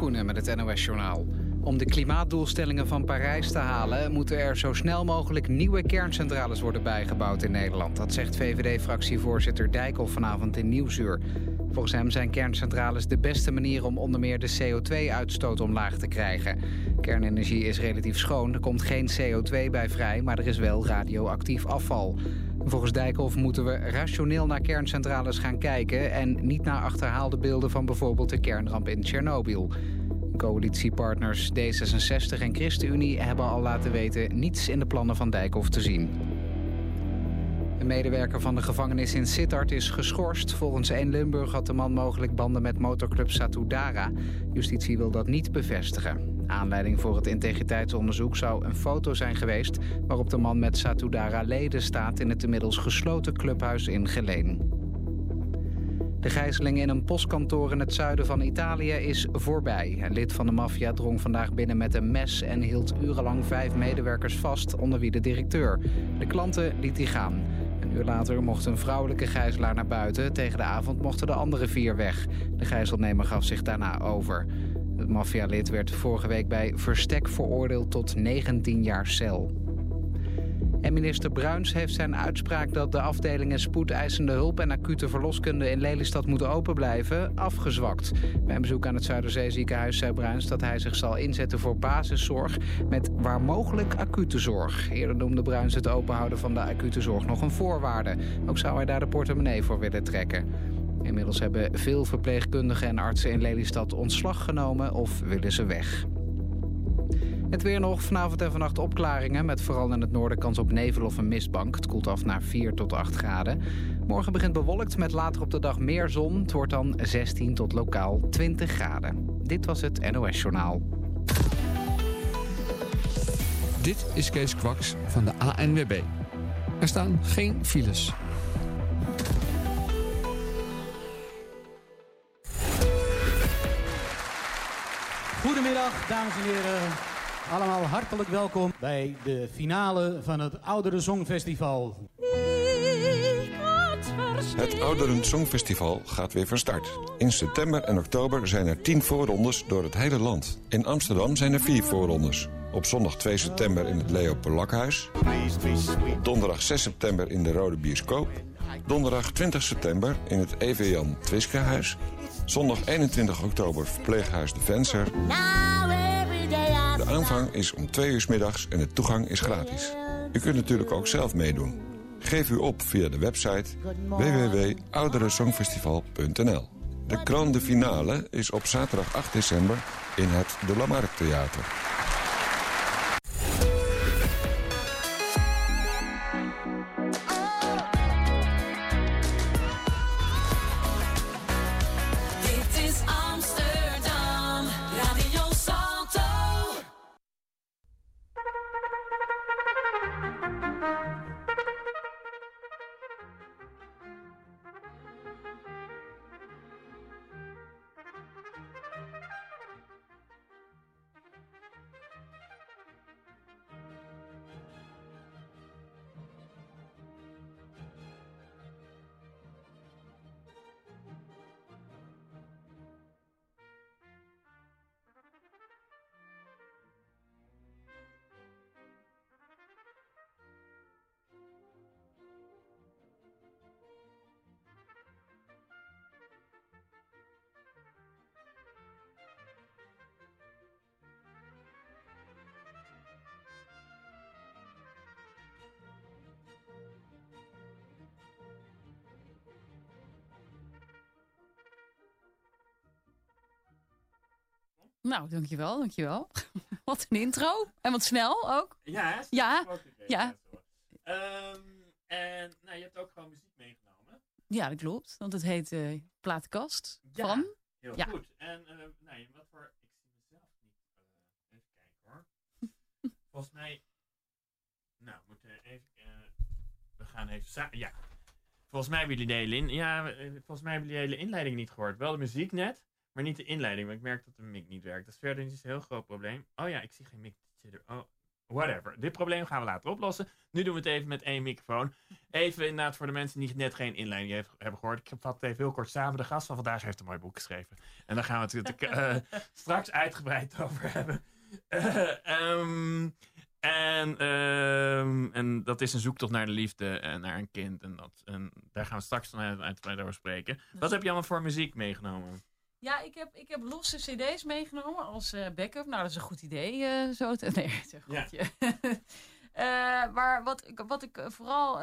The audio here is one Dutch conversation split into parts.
Koenen met het NOS-journaal. Om de klimaatdoelstellingen van Parijs te halen... moeten er zo snel mogelijk nieuwe kerncentrales worden bijgebouwd in Nederland. Dat zegt VVD-fractievoorzitter Dijkhoff vanavond in Nieuwsuur. Volgens hem zijn kerncentrales de beste manier om onder meer de CO2-uitstoot omlaag te krijgen. Kernenergie is relatief schoon, er komt geen CO2 bij vrij... maar er is wel radioactief afval. Volgens Dijkhoff moeten we rationeel naar kerncentrales gaan kijken... en niet naar achterhaalde beelden van bijvoorbeeld de kernramp in Tsjernobyl. Coalitiepartners D66 en ChristenUnie hebben al laten weten... niets in de plannen van Dijkhoff te zien. Een medewerker van de gevangenis in Sittard is geschorst. Volgens 1 Limburg had de man mogelijk banden met motorclub Satudara. Justitie wil dat niet bevestigen. Aanleiding voor het integriteitsonderzoek zou een foto zijn geweest... waarop de man met Satudara leden staat in het inmiddels gesloten clubhuis in Geleen. De gijzeling in een postkantoor in het zuiden van Italië is voorbij. Een lid van de maffia drong vandaag binnen met een mes... en hield urenlang vijf medewerkers vast, onder wie de directeur. De klanten liet hij gaan. Een uur later mocht een vrouwelijke gijzelaar naar buiten. Tegen de avond mochten de andere vier weg. De gijzelnemer gaf zich daarna over. Het maffialid werd vorige week bij verstek veroordeeld tot 19 jaar cel. En minister Bruins heeft zijn uitspraak dat de afdelingen spoedeisende hulp en acute verloskunde in Lelystad moeten open blijven afgezwakt. Bij een bezoek aan het Zuiderzeeziekenhuis zei Bruins dat hij zich zal inzetten voor basiszorg met waar mogelijk acute zorg. Eerder noemde Bruins het openhouden van de acute zorg nog een voorwaarde. Ook zou hij daar de portemonnee voor willen trekken. Inmiddels hebben veel verpleegkundigen en artsen in Lelystad ontslag genomen of willen ze weg. Het weer nog, vanavond en vannacht opklaringen... met vooral in het noorden kans op nevel of een mistbank. Het koelt af naar 4 tot 8 graden. Morgen begint bewolkt met later op de dag meer zon. Het wordt dan 16 tot lokaal 20 graden. Dit was het NOS Journaal. Dit is Kees Kwaks van de ANWB. Er staan geen files. Goedemiddag, dames en heren. Allemaal hartelijk welkom bij de finale van het Oudere Songfestival. Het Ouderen Songfestival gaat weer van start. In september en oktober zijn er 10 voorrondes door het hele land. In Amsterdam zijn er 4 voorrondes. Op zondag 2 september in het Leo Polakhuis. Donderdag 6 september in de Rode Bioscoop. Donderdag 20 september in het EV Jan Twiskehuis. Zondag 21 oktober verpleeghuis De Venser. De aanvang is om 2 uur middags en de toegang is gratis. U kunt natuurlijk ook zelf meedoen. Geef u op via de website www.ouderensongfestival.nl. De grande finale is op zaterdag 8 december in het De Lamarck Theater. Nou, dankjewel, dankjewel. wat een intro. En wat snel ook. Ja, hè? Ja, ja. Ehm, en nou, je hebt ook gewoon muziek meegenomen. Ja, dat klopt. Want het heet eh Platenkast Ja, van... Heel Ja. goed. En eh, nou, wat voor... Ik zie mezelf niet. eh, even kijken hoor. Volgens mij... Nou, we moeten even... we gaan even... Ja. Volgens mij hebben jullie de hele, in, ja, volgens mij hebben jullie de hele inleiding niet gehoord. Wel de muziek net, maar niet de inleiding. Want ik merk dat de mic niet werkt. Dat is verder niet zo'n heel groot probleem. Oh ja, ik zie geen mic. Oh, whatever. Dit probleem gaan we later oplossen. Nu doen we het even met één microfoon. Even inderdaad voor de mensen die net geen inleiding heeft- hebben gehoord. Ik vat het even heel kort samen. De gast van vandaag heeft een mooi boek geschreven. En daar gaan we het eh, straks uitgebreid over hebben. Eh, ehm, en, ehm, en dat is een zoektocht naar de liefde en naar een kind. En, dat, en daar gaan we straks uitgebreid over spreken. Wat heb je allemaal voor muziek meegenomen? Ja, ik heb, ik heb losse cd's meegenomen als eh, backup. Nou, dat is een goed idee. eh, zo te... Nee, het is een Ja. Eh, maar wat, ik- wat ik vooral...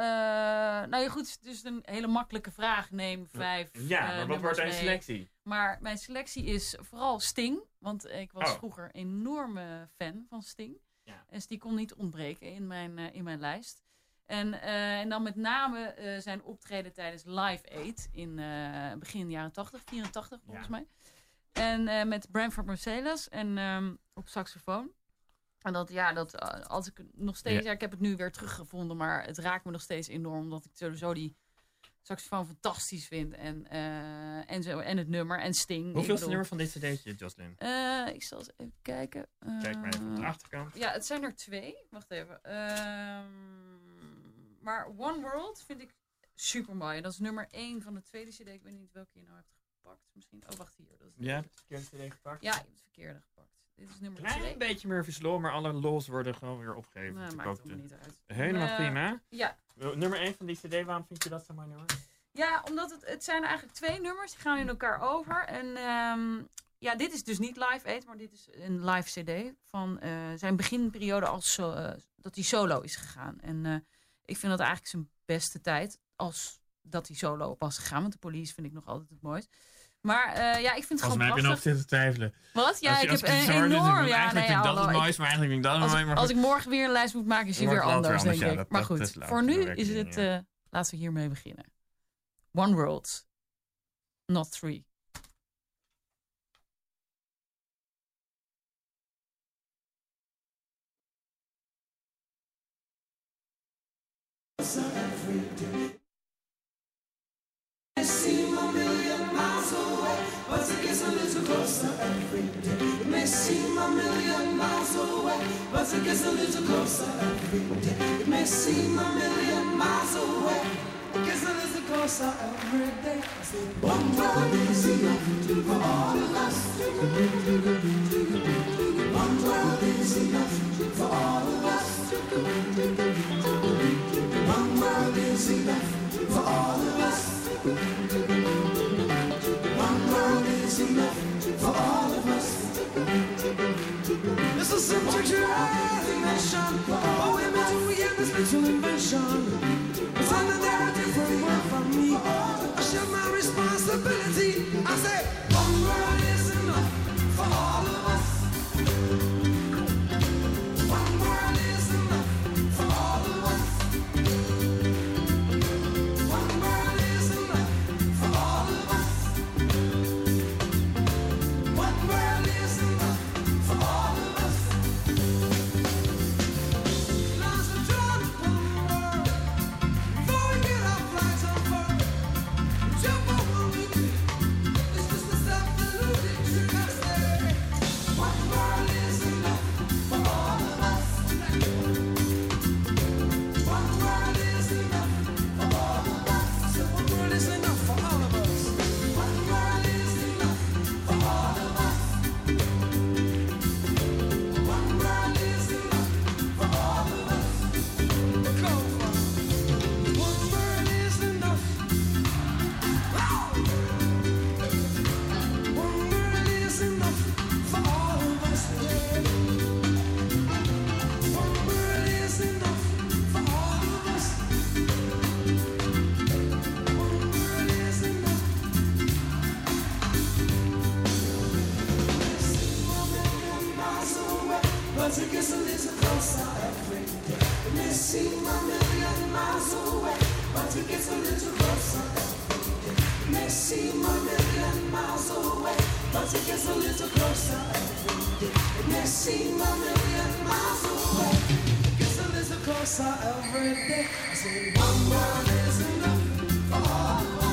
nou ja, goed, het is een hele makkelijke vraag. Neem vijf Ja, maar wat wordt een mee. selectie? Maar mijn selectie is vooral Sting. Want ik was Oh. vroeger enorme fan van Sting. Ja. Dus die kon niet ontbreken in mijn, in mijn lijst. En, eh, en dan met name eh, zijn optreden tijdens Live Aid in eh, begin jaren 80, 84 volgens Ja. mij. En met Branford Marsalis en ehm, op saxofoon. En dat, ja, dat als ik nog steeds, Ja. ja. ik heb het nu weer teruggevonden, maar het raakt me nog steeds enorm, omdat ik sowieso die saxofoon fantastisch vind en, en, zo, en het nummer en Sting. Hoeveel is het nummer van dit cd'tje, Jocelyn? ik zal eens even kijken. Kijk maar even op de achterkant. Ja, het zijn er twee. Wacht even. Ehm, maar One World vind ik super mooi. Dat is nummer 1 van de tweede CD. Ik weet niet welke je nou hebt gepakt. Misschien. Oh, wacht hier. Dat is Ja, het verkeerde cd gepakt? ja, je hebt het verkeerde gepakt. Dit is nummer Klein 2. beetje Murphy's Law, maar alle laws worden gewoon weer opgegeven. Nou, Dat maakt het me niet uit. Helemaal Eh, prima. Ja. Nummer 1 van die cd, waarom vind je dat zo mooi nummer? Ja, omdat het, het zijn eigenlijk twee nummers. Die gaan in elkaar over. En ehm, ja, dit is dus niet Live Aid, maar dit is een live cd van eh, zijn beginperiode als eh, dat hij solo is gegaan. En ik vind dat eigenlijk zijn beste tijd als dat hij solo was gegaan. Want de police vind ik nog altijd het mooist. Maar eh, ja, ik vind het Volgens mij heb gewoon je nog zitten twijfelen. Wat? Ja, Als je- ik heb een enorm... Ja, eigenlijk nee, vind ik dat het mooiste, maar eigenlijk vind ik dat als, mooi. Maar als ik morgen weer een lijst moet maken, is Wordt weer anders, denk ja, ik. dat- maar goed, voor nu is het... ja. eh, laten we hiermee beginnen. One World. Not three. yes, I'm free It seems a million miles away, but it gets a little closer every day. It may seem a million miles away, but it gets a little closer every day. It may seem a million miles away, it gets a little closer every day. One world is enough for all of us. Gets a little closer every day. It may seem a million miles away, it gets a little closer every day. I say one world is enough for all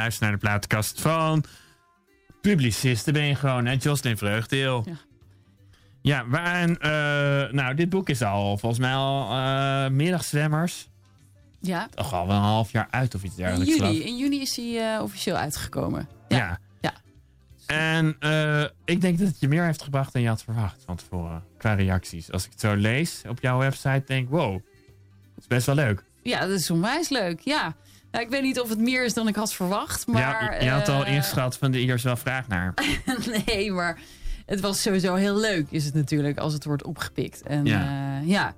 luistert naar de plaatkast van Publicisten ben je gewoon, hè? Jocelyn Vreugdeel. Ja. Ja, waar, en, eh, nou, dit boek is al volgens mij al eh middagzwemmers. Ja. Toch al wel een half jaar uit of iets In dergelijks. geloof juni, in juni is hij eh, officieel uitgekomen. Ja. Ja. Ja. En ik denk dat het je meer heeft gebracht dan je had verwacht van tevoren. Qua reacties. Als ik het zo lees op jouw website, denk ik, wow, dat is best wel leuk. Ja, dat is onwijs leuk. Ja. Nou, ik weet niet of het meer is dan ik had verwacht. Maar, ja, je had al eh, ingeschat van de is wel vraag naar. nee, maar het was sowieso heel leuk, is het natuurlijk, als het wordt opgepikt. En Ja. ja, ja.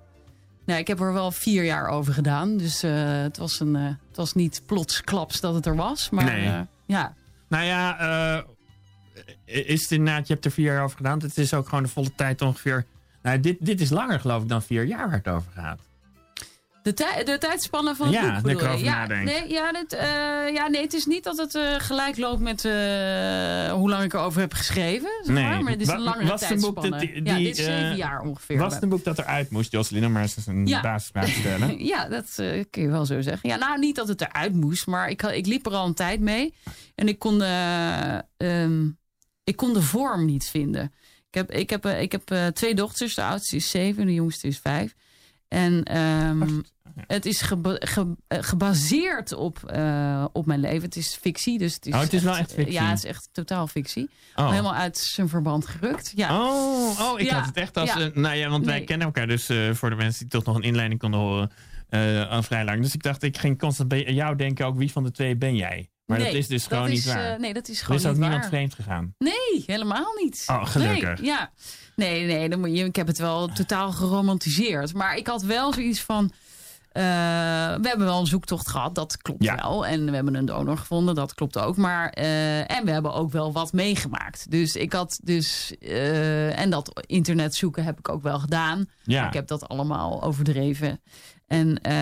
Nou, ik heb er wel vier jaar over gedaan. Dus eh, het, was een, eh, het was niet plotsklaps dat het er was. Maar Nee. eh, ja, Nou ja, eh, is het inderdaad, je hebt er vier jaar over gedaan. Het is ook gewoon de volle tijd ongeveer. Nou, dit, dit is langer geloof ik dan vier jaar waar het over gaat. De, tij- de tijdspannen van het Ja, boek daar bedoel je? over ja, nadenken. nee, ja, dit, eh, ja, nee, het is niet dat het eh, gelijk loopt met eh, hoe lang ik erover heb geschreven. Zeg Nee. maar. maar het is Wa- een langere was boek tijdspanne. die- ja, dit is zeven jaar ongeveer. Was het een boek dat eruit moest, Jocelyn, om maar eens een Ja. basisvraag te stellen? Ja, dat kun je wel zo zeggen. Ja, nou, niet dat het eruit moest, maar ik, ik liep er al een tijd mee. En ik kon, eh, ehm, ik kon de vorm niet vinden. Ik heb, ik heb, ik heb eh, twee dochters. De oudste is zeven, de jongste is vijf. En het is geba- ge- eh, gebaseerd op, eh, op mijn leven. Het is fictie, dus het is, Oh, het is wel echt fictie. Ja, het is echt totaal fictie. Oh. Helemaal uit zijn verband gerukt. Ja. Oh, oh ik Ja, had het echt als... nou ja, want wij kennen elkaar dus eh, voor de mensen die toch nog een inleiding konden horen... al vrij lang. Dus ik dacht, ik ging constant bij jou denken ook wie van de twee ben jij? Maar dat Nee, is dus gewoon is, niet waar. nee, dat is er gewoon is ook niet niemand waar. vreemd gegaan. Nee, helemaal niet. Oh, gelukkig. Nee, ja. nee, nee dan moet je, ik heb het wel totaal geromantiseerd. Maar ik had wel zoiets van... eh, we hebben wel een zoektocht gehad, dat klopt Ja. wel. En we hebben een donor gevonden, dat klopt ook. Maar, eh, en we hebben ook wel wat meegemaakt. Dus ik had dus... eh, en dat internet zoeken heb ik ook wel gedaan. Ja. Ik heb dat allemaal overdreven. En, eh,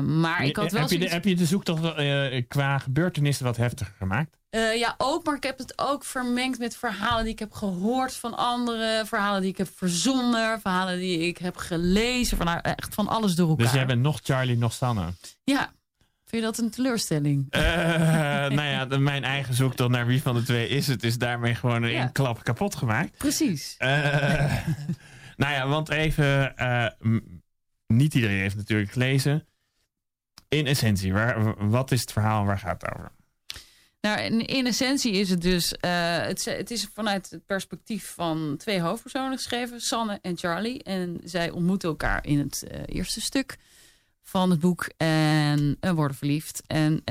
maar ik had wel heb, je de, heb je de zoektocht eh, qua gebeurtenissen wat heftiger gemaakt? Eh, ja, ook, maar ik heb het ook vermengd met verhalen die ik heb gehoord van anderen. Verhalen die ik heb verzonnen. Verhalen die ik heb gelezen. Van, echt van alles door elkaar. Dus jij bent nog Charlie, nog Sanne. Ja. Vind je dat een teleurstelling? Nou ja, de- mijn eigen zoektocht naar wie van de twee is het, is daarmee gewoon Ja. één klap kapot gemaakt. Precies. Nou ja, want even, niet iedereen heeft natuurlijk gelezen. In essentie, waar, wat is het verhaal, waar gaat het over? Nou, in, essentie is het dus... eh, het, het is vanuit het perspectief van twee hoofdpersonen geschreven. Sanne en Charlie. En zij ontmoeten elkaar in het eh, eerste stuk van het boek. En eh, worden verliefd. En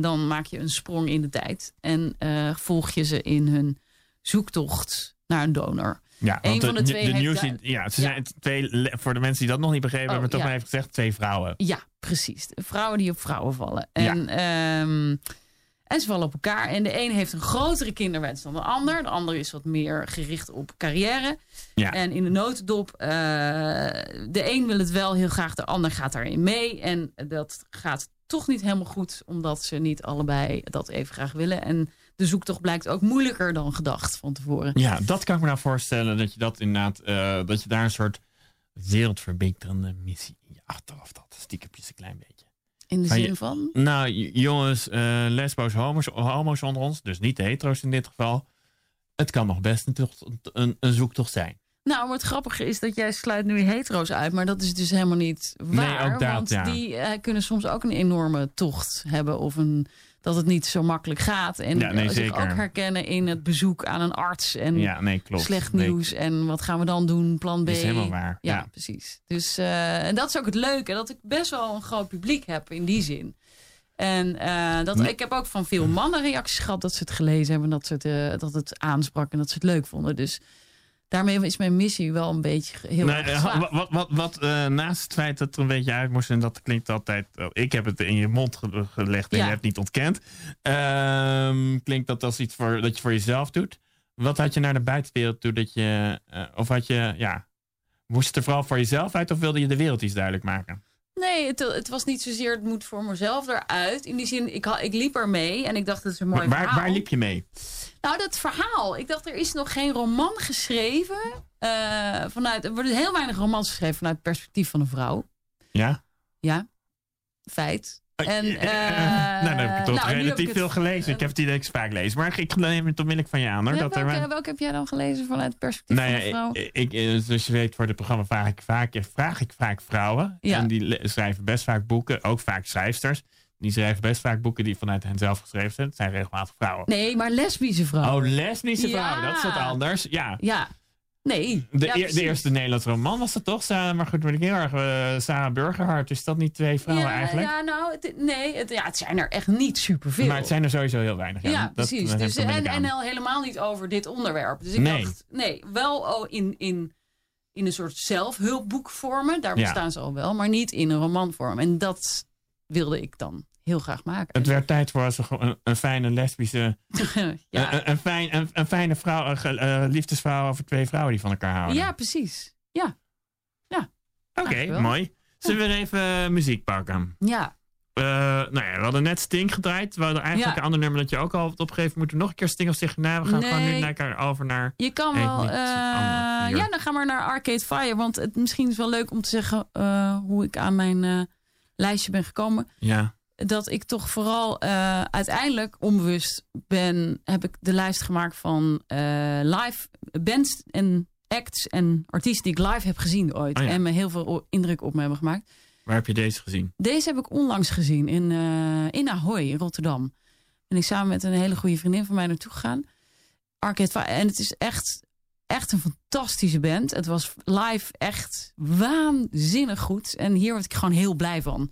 dan maak je een sprong in de tijd. En volg je ze in hun zoektocht naar een donor. Ja, Eén want van de twee heeft nieuws, ja, ze Ja. zijn twee, voor de mensen die dat nog niet begrepen Oh, hebben, toch ja. maar even gezegd, twee vrouwen. Ja, precies. Vrouwen die op vrouwen vallen. En, ehm, en ze vallen op elkaar. En de een heeft een grotere kinderwens dan de ander. De ander is wat meer gericht op carrière. Ja. En in de notendop, eh, de een wil het wel heel graag, de ander gaat daarin mee. En dat gaat toch niet helemaal goed, omdat ze niet allebei dat even graag willen. En de zoektocht blijkt ook moeilijker dan gedacht van tevoren. Ja, dat kan ik me nou voorstellen, dat je dat inderdaad, eh, dat je daar een soort wereldverbeterende missie in je achterhoofd had. Stiekempjes een klein beetje. In de je- zin van? Nou, jongens, eh lesbo's, homo's, homo's onder ons, dus niet de hetero's in dit geval. Het kan nog best een, tocht- een, een zoektocht zijn. Nou, maar het grappige is dat jij sluit nu hetero's uit, maar dat is dus helemaal niet waar. ook dat, want ja. die eh, kunnen soms ook een enorme tocht hebben of een, dat het niet zo makkelijk gaat. En Ja, nee, zich zeker. ook herkennen in het bezoek aan een arts en Ja, nee, klopt. slecht Nee, nieuws. En wat gaan we dan doen? Plan B. Dat is helemaal waar, Ja, ja. precies. Dus, eh, en dat is ook het leuke, dat ik best wel een groot publiek heb in die zin. En eh, dat, ik heb ook van veel mannen reacties gehad dat ze het gelezen hebben. En dat, ze het, eh, dat het aansprak en dat ze het leuk vonden. Dus daarmee is mijn missie wel een beetje heel Nee, erg eh, wat, wat, wat eh, naast het feit dat het er een beetje uit moest, en dat klinkt altijd. oh, ik heb het in je mond ge- gelegd en Ja. je hebt het niet ontkend. Ehm, klinkt dat als iets voor, dat je voor jezelf doet. Wat had je naar de buitenwereld toe dat je. eh, of had je. Ja. Moest het er vooral voor jezelf uit of wilde je de wereld iets duidelijk maken? Nee, het, het was niet zozeer het moet voor mezelf eruit. In die zin, ik, ik liep er mee en ik dacht, dat is een mooi waar, verhaal. waar liep je mee? Nou, dat verhaal. Ik dacht, er is nog geen roman geschreven. eh, vanuit, er worden heel weinig romans geschreven vanuit het perspectief van een vrouw. Ja? Ja, feit. En, eh, nou, dan heb ik toch nou, relatief ik het- veel gelezen. Ik heb het idee dat ik vaak lees. Maar ik neem het onmiddellijk van je aan. Hoor, Ja, dat welke, wel- welke heb jij dan gelezen vanuit het perspectief Nou van de vrouw? ik, ik, eh, zoals je weet voor het programma vraag ik vaak, vraag ik vaak vrouwen. Ja. En die schrijven best vaak boeken, ook vaak schrijfsters. Die schrijven best vaak boeken die vanuit hen zelf geschreven zijn. Het zijn regelmatig vrouwen. Nee, maar lesbische vrouwen. Oh, lesbische Ja. vrouwen, dat is wat anders. Ja. Ja. Nee. De, ja, de eerste Nederlandse roman was dat toch? Sarah, maar goed, word ik heel erg. eh, Sarah Burgerhart. Is dat niet twee vrouwen ja, eigenlijk? Ja, nou, het, nee, het, ja, het zijn er echt niet superveel. maar het zijn er sowieso heel weinig. Ja, Ja, dat, precies. dat Dus, ik en, al helemaal niet over dit onderwerp. Dus ik Nee. dacht, nee, wel in, in, in een soort zelfhulpboekvormen. Daar bestaan ze al wel, maar niet in een romanvorm. En dat wilde ik dan heel graag maken. Het werd tijd voor een, een fijne lesbische. ja. Een, een, fijn, een, een fijne vrouw, eh, liefdesvrouw over twee vrouwen die van elkaar houden. ja, precies. Ja. Oké, eigenlijk wel. mooi. Zullen we even eh, muziek pakken? Ja. Eh, nou ja, we hadden net Sting gedraaid. We hadden eigenlijk Ja. een ander nummer dat je ook al had opgegeven. Moeten we nog een keer Sting of zich na? We gaan gewoon nu Nee. naar elkaar over naar... Je kan wel. ja, dan gaan we naar Arcade Fire. Want het misschien is wel leuk om te zeggen hoe ik aan mijn lijstje ben gekomen. Ja, dat ik toch vooral eh, uiteindelijk onbewust ben, heb ik de lijst gemaakt van eh, live bands en acts en artiesten die ik live heb gezien ooit. Oh ja. En me heel veel indruk op me hebben gemaakt. waar heb je deze gezien? Deze heb ik onlangs gezien in, eh, in Ahoy in Rotterdam. En ik samen met een hele goede vriendin van mij naartoe gegaan. Arcade. En het is echt, echt een fantastische band. Het was live echt waanzinnig goed. En hier word ik gewoon heel blij van.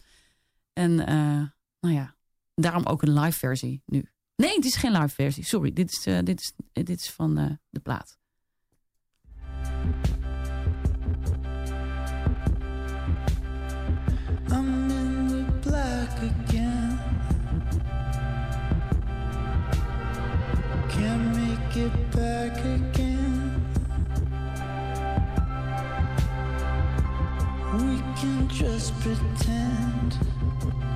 En eh, nou ja, daarom ook een live versie nu. Nee, het is geen live versie. Sorry, dit is, eh, dit is, dit is van eh, de plaat. I'm in the black again. Can't make it back again. Just pretend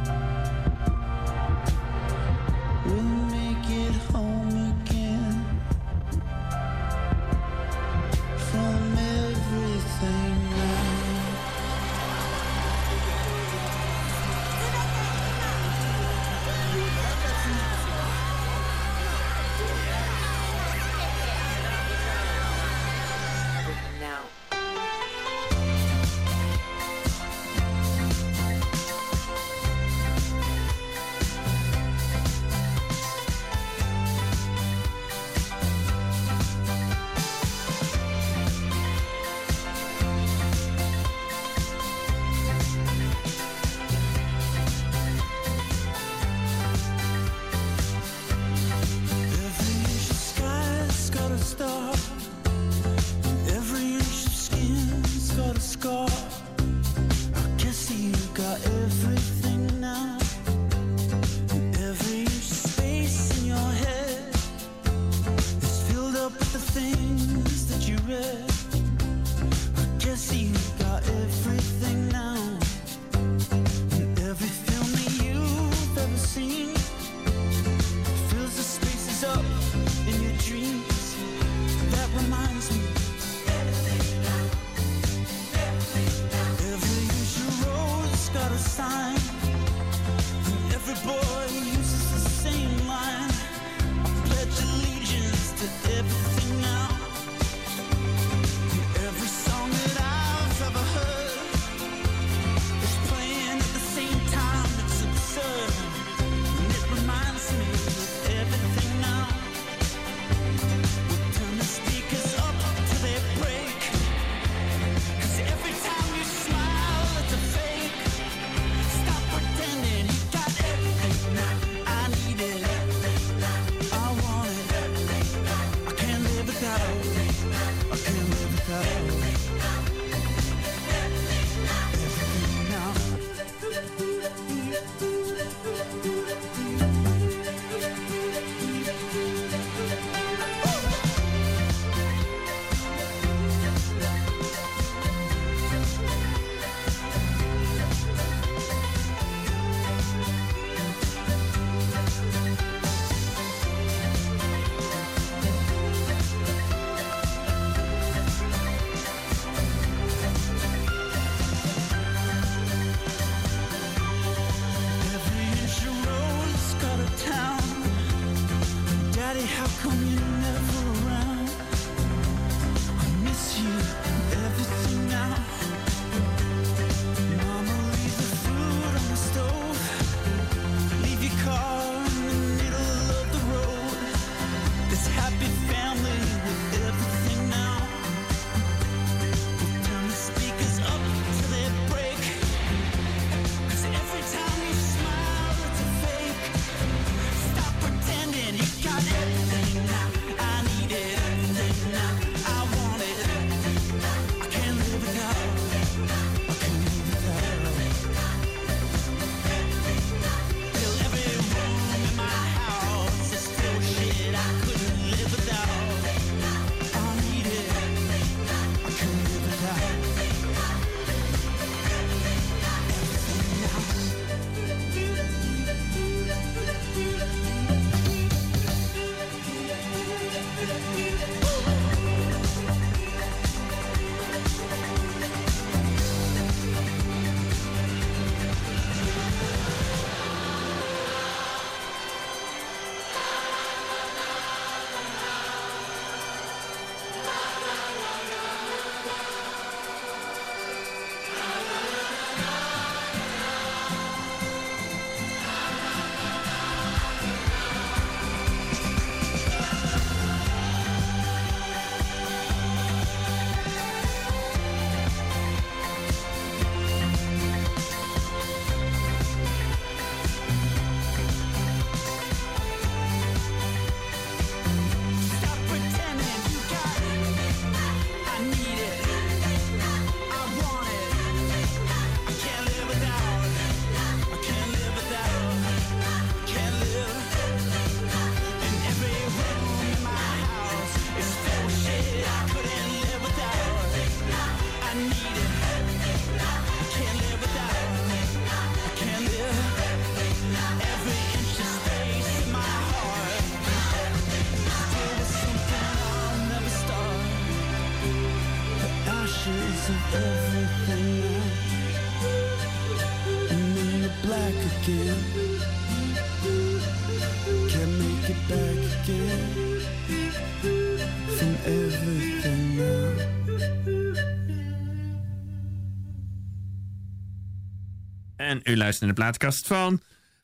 u luistert naar de plaatkast van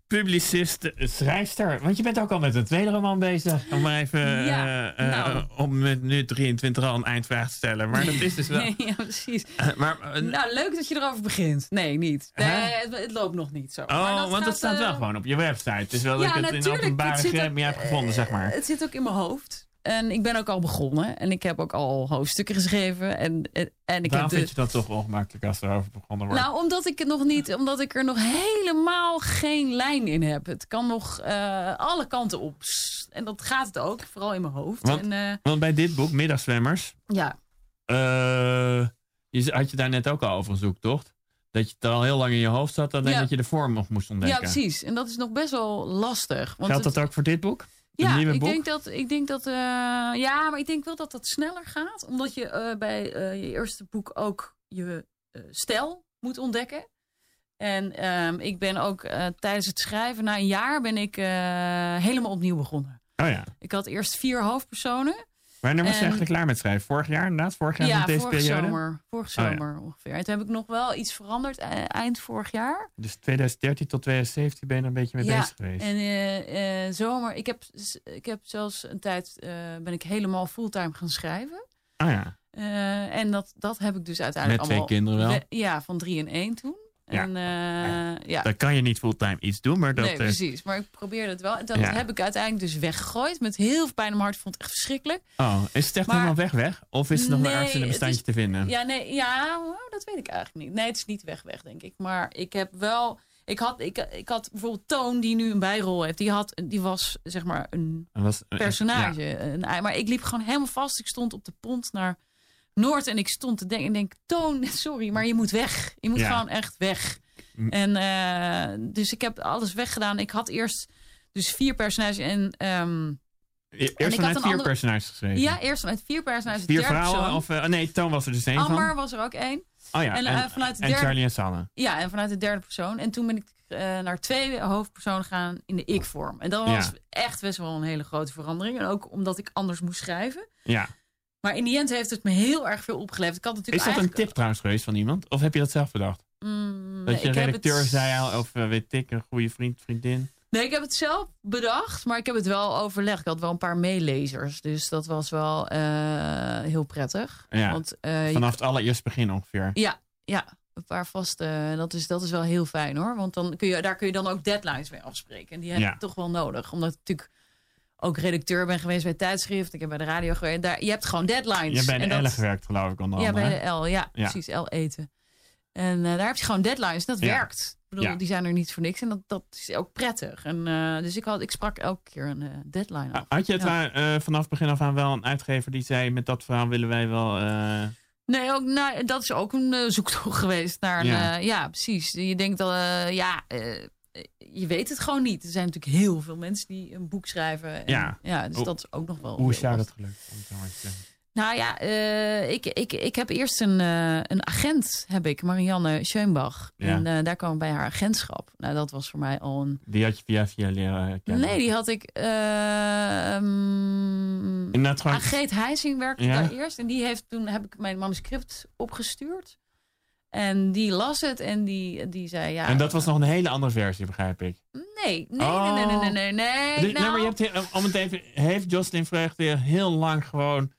publicist, schrijfster. Want je bent ook al met een tweede roman bezig. Om maar even Ja, eh, eh, nou. om met nu 23 al een eindvraag te stellen. Maar dat is dus wel... Nee, ja, precies. Eh, maar, eh, Nou, leuk dat je erover begint. Nee, niet. Het, het loopt nog niet zo. Maar oh, dat want gaat, het staat wel eh, gewoon op je website. Het is wel dat Ja, ik het in openbare Het zit ook- gremia heb gevonden, zeg maar. Het zit ook in mijn hoofd. En ik ben ook al begonnen. En ik heb ook al hoofdstukken geschreven. En, en, en ik Waarom heb vind de, je dat toch ongemakkelijk als er over begonnen wordt? Nou, omdat ik het nog niet, omdat ik er nog helemaal geen lijn in heb. Het kan nog eh, alle kanten op. En dat gaat het ook, vooral in mijn hoofd. Want- en, eh, Want bij dit boek, Middagzwemmers, ja, eh, je, had je daar net ook al over een zoektocht. Dat je het al heel lang in je hoofd zat, alleen Ja. dat je de vorm nog moest ontdekken. ja, precies. En dat is nog best wel lastig. Want Geldt het- dat ook voor dit boek? Ja, ik boek? denk dat, ik denk dat, eh, ja, maar ik denk wel dat dat sneller gaat. Omdat je eh, bij eh, je eerste boek ook je stijl moet ontdekken. En ehm, ik ben ook tijdens het schrijven, na een jaar, ben ik helemaal opnieuw begonnen. Oh ja. Ik had eerst vier hoofdpersonen. Wanneer was je En- eigenlijk klaar met schrijven? Vorig jaar inderdaad? Vorig jaar ja, deze vorige periode? zomer. Vorige Oh ja. zomer ongeveer. En toen heb ik nog wel iets veranderd eh, eind vorig jaar. Dus 2013 tot 2017 ben je er een beetje mee ja, bezig geweest. En eh, eh, zomer, ik heb, ik heb zelfs een tijd, ben ik helemaal fulltime gaan schrijven. Ah ja. En dat, dat heb ik dus uiteindelijk Met twee allemaal... kinderen wel? we- Ja, van drie in één toen. Ja. En, eh, ja. Dan kan je niet fulltime iets doen, maar dat... nee, eh, precies. Maar ik probeerde het wel. En dat Ja. heb ik uiteindelijk dus weggegooid. Met heel veel pijn in mijn hart. Ik vond het echt verschrikkelijk. oh, is het echt Maar- helemaal weg weg? Of is het nog wel Nee, ergens in een bestandje is- te vinden? Ja, nee, ja, oh, dat weet ik eigenlijk niet. Nee, het is niet weg weg, denk ik. Maar ik heb wel... Ik had, ik, ik had bijvoorbeeld Toon, die nu een bijrol heeft. Die, had, die was zeg maar een was, eh, personage. ja. Een, maar ik liep gewoon helemaal vast. Ik stond op de pont naar Noord en ik stond te denken, ik denk, Toon, sorry, maar je moet weg. Je moet Ja. gewoon echt weg. En eh, dus ik heb alles weggedaan. Ik had eerst dus vier personages en Eerst vanuit vier andere- personages geschreven. ja, eerst vanuit vier personages. Vier derde vrouwen? Of, eh, nee, Toon was er dus één Amber van. was er ook één. Oh ja, en, en, eh, vanuit de en derde- Charlie en Sanne. Ja, en vanuit de derde persoon. En toen ben ik naar twee hoofdpersonen gegaan in de ik-vorm. En dat Ja. was echt best wel een hele grote verandering. En ook omdat ik anders moest schrijven. Ja. Maar in die end heeft het me heel erg veel opgeleverd. Ik had Is natuurlijk dat een tip trouwens geweest van iemand? Of heb je dat zelf bedacht? Mm, Dat je heb redacteur het- zei al, of eh, weet ik, een goede vriend, vriendin. Nee, ik heb het zelf bedacht, maar ik heb het wel overlegd. Ik had wel een paar meelezers, dus dat was wel eh, heel prettig. Ja, Want, eh, je- Vanaf het allereerste begin ongeveer. ja, ja, een paar vaste. Dat is, dat is wel heel fijn hoor. Want dan kun je, daar kun je dan ook deadlines mee afspreken. En die heb Ja. ik toch wel nodig. Omdat natuurlijk ook redacteur ben geweest bij tijdschrift. Ik heb bij de radio gewerkt. Daar, je hebt gewoon deadlines. Je hebt bij de dat- Elle gewerkt, geloof ik, onder Ja, andere. bij de L. Ja, precies. L eten. En eh, daar heb je gewoon deadlines. Dat Ja. werkt. Ik bedoel, Ja. die zijn er niet voor niks. En dat, dat is ook prettig. En, eh, dus ik, had, ik sprak elke keer een eh, deadline af. Had je het eh, vanaf begin af aan wel een uitgever die zei... met dat verhaal willen wij wel... Nee, ook, nou, dat is ook een zoektocht geweest naar een... Ja. Precies. Je denkt dat, ja, je weet het gewoon niet. Er zijn natuurlijk heel veel mensen die een boek schrijven. En, Ja. ja. Dus dat is ook nog wel... hoe is jou dat gelukt? Het? Nou ja, eh, ik, ik, ik heb eerst een, eh, een agent, heb ik, Marianne Schoenbach. Ja. En eh, daar kwam ik bij haar agentschap. Nou, dat was voor mij al een... Die had je via via leren kennen? Nee, die had ik... eh, ehm, Inderdaad gewoon... Agreet Heijsing werkte Ja? daar eerst. En die heeft toen heb ik mijn manuscript opgestuurd. En die las het en die, die zei ja. En dat was nog een hele andere versie, begrijp ik. Nee, nee, nee, nee, nee, nee, nee. nee. Dus- nee, nou, maar je hebt, he- om het even, heeft Jocelyn Vreugde heel lang gewoon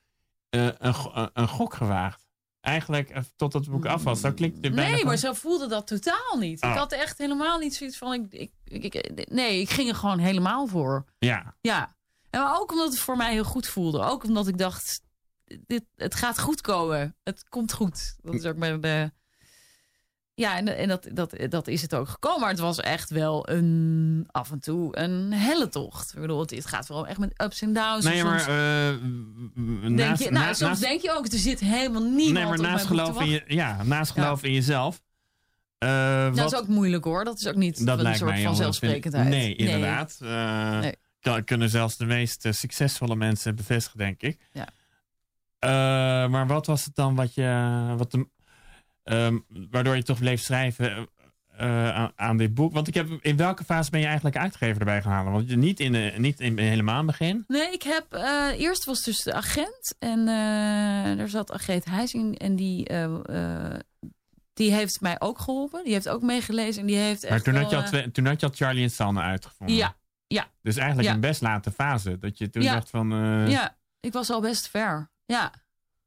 eh, een, go- een- gok gewaagd? Eigenlijk eh, totdat het boek af was. Zo klinkt bijna Nee, maar zo voelde dat totaal niet. Oh. Ik had echt helemaal niet zoiets van. Ik, ik, ik, ik- nee, ik ging er gewoon helemaal voor. Ja, Ja. En maar ook omdat het voor mij heel goed voelde. Ook omdat ik dacht, dit, het gaat goed komen. Het komt goed. Dat is ook mijn... De... Ja, en, en dat, dat, dat is het ook gekomen. Maar het was echt wel een, af en toe een helle tocht. Ik bedoel, het, het gaat wel echt met ups en downs. nee, En maar soms eh, denk naast, je, nou, na- soms naast- denk je ook, er zit helemaal niemand nee, maar op naast geloof in je, ja, naast geloof in jezelf. eh, Dat wat- is ook moeilijk hoor. Dat is ook niet dat een soort van zelfsprekendheid. Nee, inderdaad. Eh, Nee. kan- kunnen zelfs de meest succesvolle mensen bevestigen, denk ik. Ja. Maar wat was het dan wat je. Wat de, Ehm, waardoor je toch bleef schrijven eh, eh, aan, aan dit boek. Want ik heb, in welke fase ben je eigenlijk uitgever erbij gaan halen? Want je niet in, de, niet in helemaal begin. Nee, ik heb... eh, eerst was dus de agent. En eh er zat Agreet Huizing. En die, die heeft mij ook geholpen. Die heeft ook meegelezen. En die heeft echt Maar toen had, je al twee- toen had je al Charlie en Sanne uitgevonden. Ja, ja. Dus eigenlijk Ja. een best late fase. Dat je toen Ja. dacht van... Ja, ik was al best ver. Ja.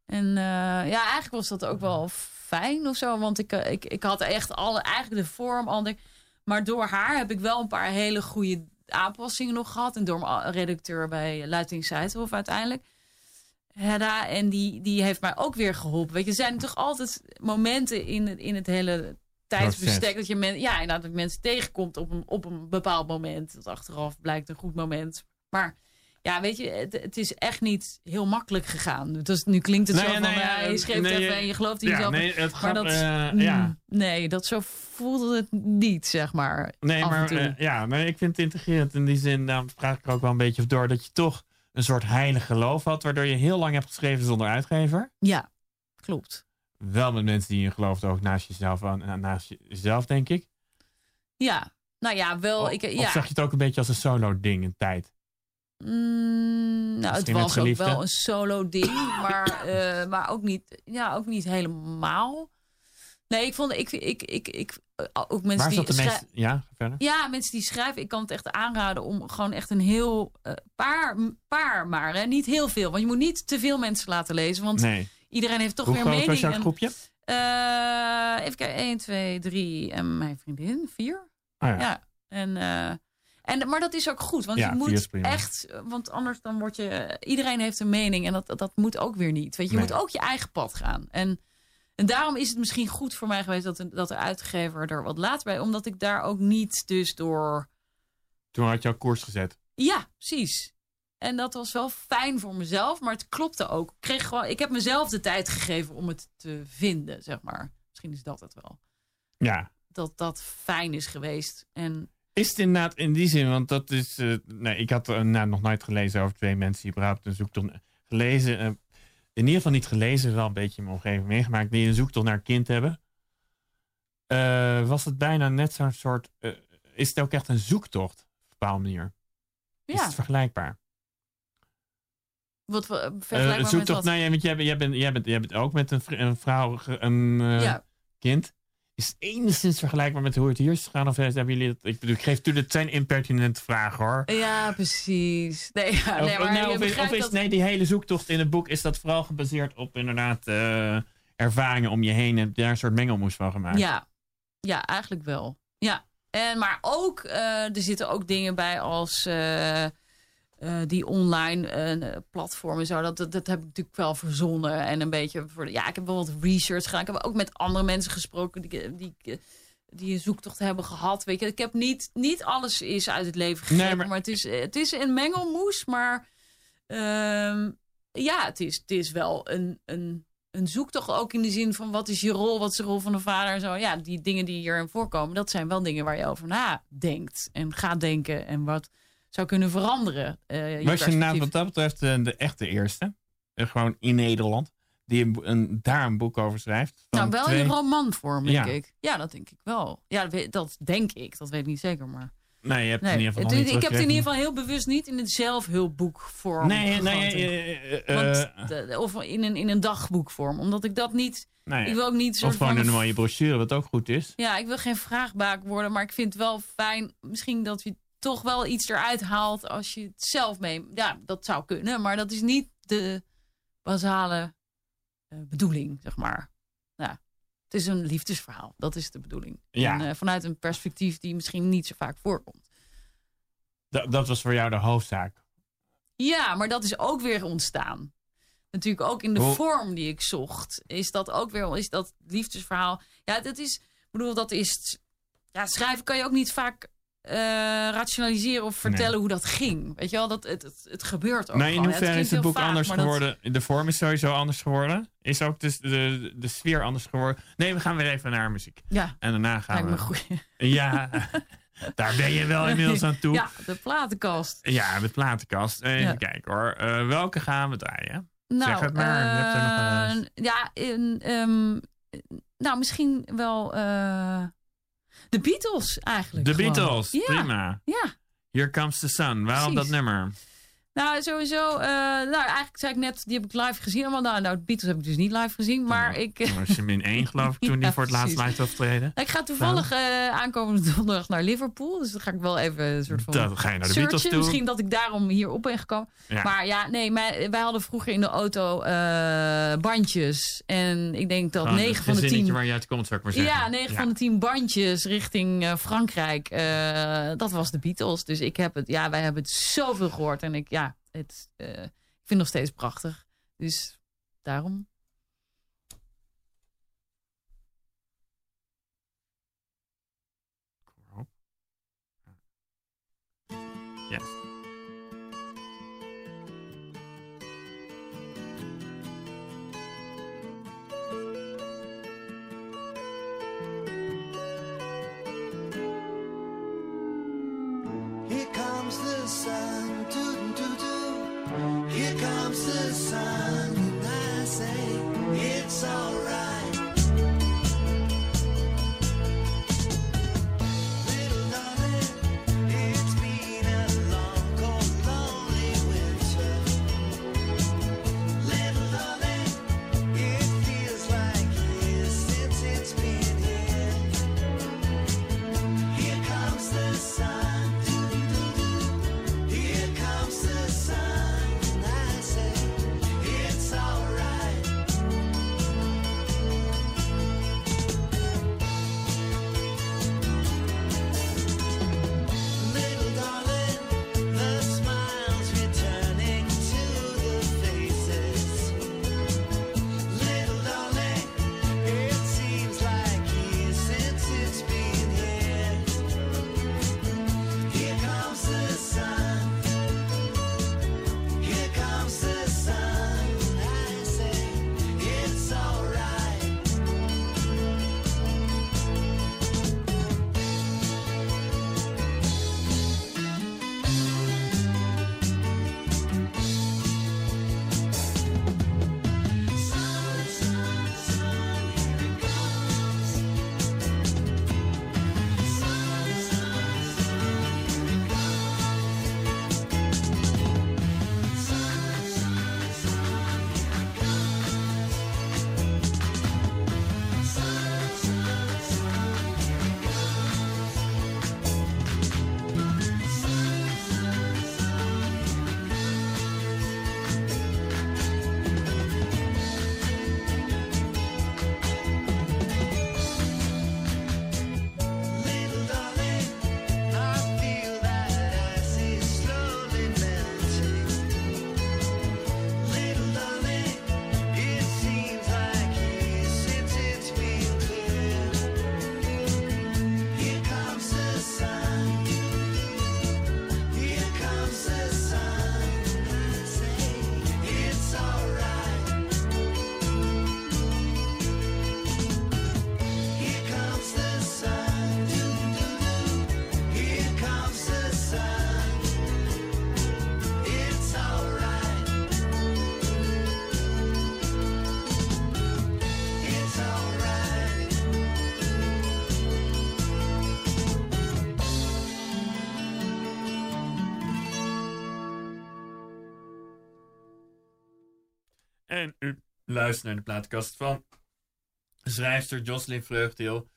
En ja, eigenlijk was dat ook wel fijn of zo. Want ik, eh, ik, ik had echt alle, eigenlijk de vorm al. denk- Maar door haar heb ik wel een paar hele goede aanpassingen nog gehad. En door mijn redacteur bij Luiting Seidhof uiteindelijk. Hedda, en die, die heeft mij ook weer geholpen. Weet je, er zijn toch altijd momenten in het, in het hele tijdsbestek... Dat je men, ja, inderdaad, dat mensen tegenkomt op een, op een bepaald moment. Dat achteraf blijkt een goed moment. Maar ja, weet je, het, het is echt niet heel makkelijk gegaan. Dus nu klinkt het Nee, zo van, nee, ja, je schreef nee, het even en je gelooft in ja, jezelf. nee, het maar dat, eh, mm, ja. nee, dat zo voelde het niet, zeg maar. Nee, maar eh, ja, nee, ik vind het integrerend in die zin. Daarom vraag ik er ook wel een beetje of door dat je toch een soort heilig geloof had, waardoor je heel lang hebt geschreven zonder uitgever. Ja, klopt. Wel met mensen die je gelooft ook naast jezelf, naast jezelf, denk ik. Ja, nou ja, wel. Of, ik, of ja. zag je het ook een beetje als een solo ding een tijd? Mm, nou, het was ook wel een solo ding, maar, eh, maar ook, niet, ja, ook niet helemaal. Nee, ik vond, ik, ik, ik, ik, eh, ook mensen die zat de schrij- meeste... Ja, verder? Ja, mensen die schrijven, ik kan het echt aanraden om gewoon echt een heel eh, paar, paar maar, hè, niet heel veel. Want je moet niet te veel mensen laten lezen, want Nee. iedereen heeft toch Hoe weer groot mening. was jouw en- groepje? Even kijken, 1, 2, 3 en mijn vriendin, 4. Ah ja. Ja, en, en, maar dat is ook goed, want Ja, je moet echt, want anders dan word je, iedereen heeft een mening en dat, dat, dat moet ook weer niet. Weet je, je Nee. moet ook je eigen pad gaan. En, en daarom is het misschien goed voor mij geweest dat, de- dat de uitgever er wat later bij, omdat ik daar ook niet dus door, Toen had je al koers gezet. ja, precies. En dat was wel fijn voor mezelf, maar het klopte ook. Ik, kreeg gewoon, ik heb mezelf de tijd gegeven om het te vinden, zeg maar. Misschien is dat het wel. Ja. Dat dat fijn is geweest. En Is het inderdaad in die zin, want dat is... eh, nee, ik had eh, nou, nog nooit gelezen over twee mensen die überhaupt een zoektocht... Gelezen, eh, in ieder geval niet gelezen, wel een beetje in mijn omgeving meegemaakt... die een zoektocht naar een kind hebben. Was het bijna net zo'n soort... is het ook echt een zoektocht, op een bepaalde manier? Is ja, het vergelijkbaar? wat vergelijkbaar een met wat? nou, jij, bent, jij, jij, bent, jij, bent, jij bent ook met een, een vrouw, een Ja. kind. Is enigszins vergelijkbaar met hoe het hier is gegaan? Of hebben jullie dat? Ik bedoel, ik geef toe, het zijn impertinente vragen hoor. Ja, precies. Nee, ja, nee of, maar nou, je of is, begrijpt of is dat... nee, die hele zoektocht in het boek, is dat vooral gebaseerd op inderdaad eh, ervaringen om je heen en daar een soort mengelmoes van gemaakt? Ja. ja, eigenlijk wel. Ja. En, maar ook, eh, er zitten ook dingen bij als eh, eh, die online eh, platformen. Zo, dat, dat, dat heb ik natuurlijk wel verzonnen. En een beetje voor ja, ik heb wel wat research gedaan. Ik heb ook met andere mensen gesproken die, die, die een zoektocht hebben gehad. Weet je, ik heb niet, niet alles is uit het leven Nee, gegeven. maar- maar... het, is, het is een mengelmoes. Maar ehm, ja, het is, het is wel een, een, een zoektocht ook in de zin van wat is je rol, wat is de rol van de vader en zo. Ja, die dingen die hierin voorkomen, dat zijn wel dingen waar je over nadenkt en gaat denken en wat zou kunnen veranderen. eh, je Was je inderdaad perspectief. wat dat betreft eh, de echte eerste, eh, gewoon in Nederland, die een, een, daar een boek over schrijft? Nou, wel twee- in romanvorm, denk Ja. ik. Ja, dat denk ik wel. Ja, dat denk ik. Dat weet ik niet zeker, maar... Nee, je hebt Nee, in ieder geval het- nog niet ik heb het in ieder geval heel bewust niet in het zelfhulpboekvorm Nee, nee, Want, of in een, in een dagboekvorm. Omdat ik dat niet... nee. Ik wil ook niet Of gewoon van... een mooie brochure, wat ook goed is. Ja, ik wil geen vraagbaak worden, maar ik vind het wel fijn. Misschien dat je toch wel iets eruit haalt als je het zelf mee. Ja, dat zou kunnen, maar dat is niet de basale eh, bedoeling, zeg maar. Ja, het is een liefdesverhaal, dat is de bedoeling. Ja. En, eh, vanuit een perspectief die misschien niet zo vaak voorkomt. Dat, dat was voor jou de hoofdzaak. Ja, maar dat is ook weer ontstaan. Natuurlijk ook in de Hoe- vorm die ik zocht. Is dat ook weer, is dat liefdesverhaal. Ja, dat is, ik bedoel, dat is. Ja, schrijven kan je ook niet vaak eh, rationaliseren of vertellen Nee. hoe dat ging. Weet je wel, dat, het, het, het gebeurt ook. Nou, in hoeverre is het boek vaag, anders dat- geworden? De vorm is sowieso anders geworden. Is ook de, de, de sfeer anders geworden? Nee, we gaan weer even naar muziek. Ja, En daarna gaan lijkt me we... goed. Ja, daar ben je wel inmiddels aan toe. Ja, de platenkast. Ja, de platenkast. Even Ja. kijken hoor. Eh, welke gaan we draaien? Nou, zeg het maar. Je hebt er nog eh, ja, in, ehm, nou, misschien wel de Beatles eigenlijk. De. Beatles, prima. Ja. Here Comes the Sun. Waarom Precies. dat nummer? Nou, sowieso. eh, nou, eigenlijk zei ik net, die heb ik live gezien. allemaal. Nou, nou, de Beatles heb ik dus niet live gezien. Maar ik, Toen was je min 1 geloof ik toen die Ja, voor het laatst live optreden. ik ga toevallig eh, aankomende donderdag naar Liverpool. Dus dan ga ik wel even een soort van Dan ga je naar de. Beatles toe. Misschien dat ik daarom hier op ben gekomen. Ja. Maar ja, nee, mij- wij hadden vroeger in de auto eh, bandjes. En ik denk dat Gewoon 9 van de gezinnetje 10... waar je uit komt, zou ik maar zeggen. Ja, 9 van de 10 bandjes richting Frankrijk. dat was de Beatles. Dus ik heb het, ja, wij hebben het zoveel gehoord. En ik, ja, het, eh, ik vind het nog steeds prachtig. Dus daarom. U luistert naar de plaatkast van schrijfster Jocelyn Vreugdeel.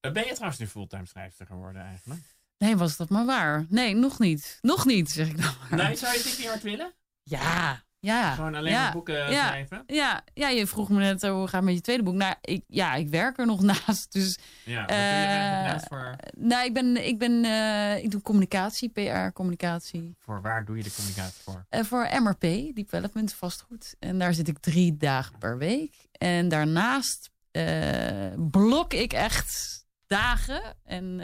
Eh, Ben je trouwens nu fulltime schrijfster geworden eigenlijk? Nee, was dat maar waar? Nee, nog niet. Nog niet, zeg ik dan maar. Nee, zou je dit niet hard willen? Ja, ja. Gewoon alleen ja, maar boeken ja, schrijven? Ja, ja, je vroeg me net hoe gaat het met je tweede boek. Nou, ik, ja, ik werk er nog naast. Dus, Ja, wat doe je er eigenlijk eh, naast voor? Nou, ik ben, ik ben, eh, ik doe communicatie, PR, communicatie. Voor waar doe je de communicatie voor? Eh, voor MRP, Development Vastgoed. En daar zit ik drie dagen per week. En daarnaast blok ik echt dagen. En,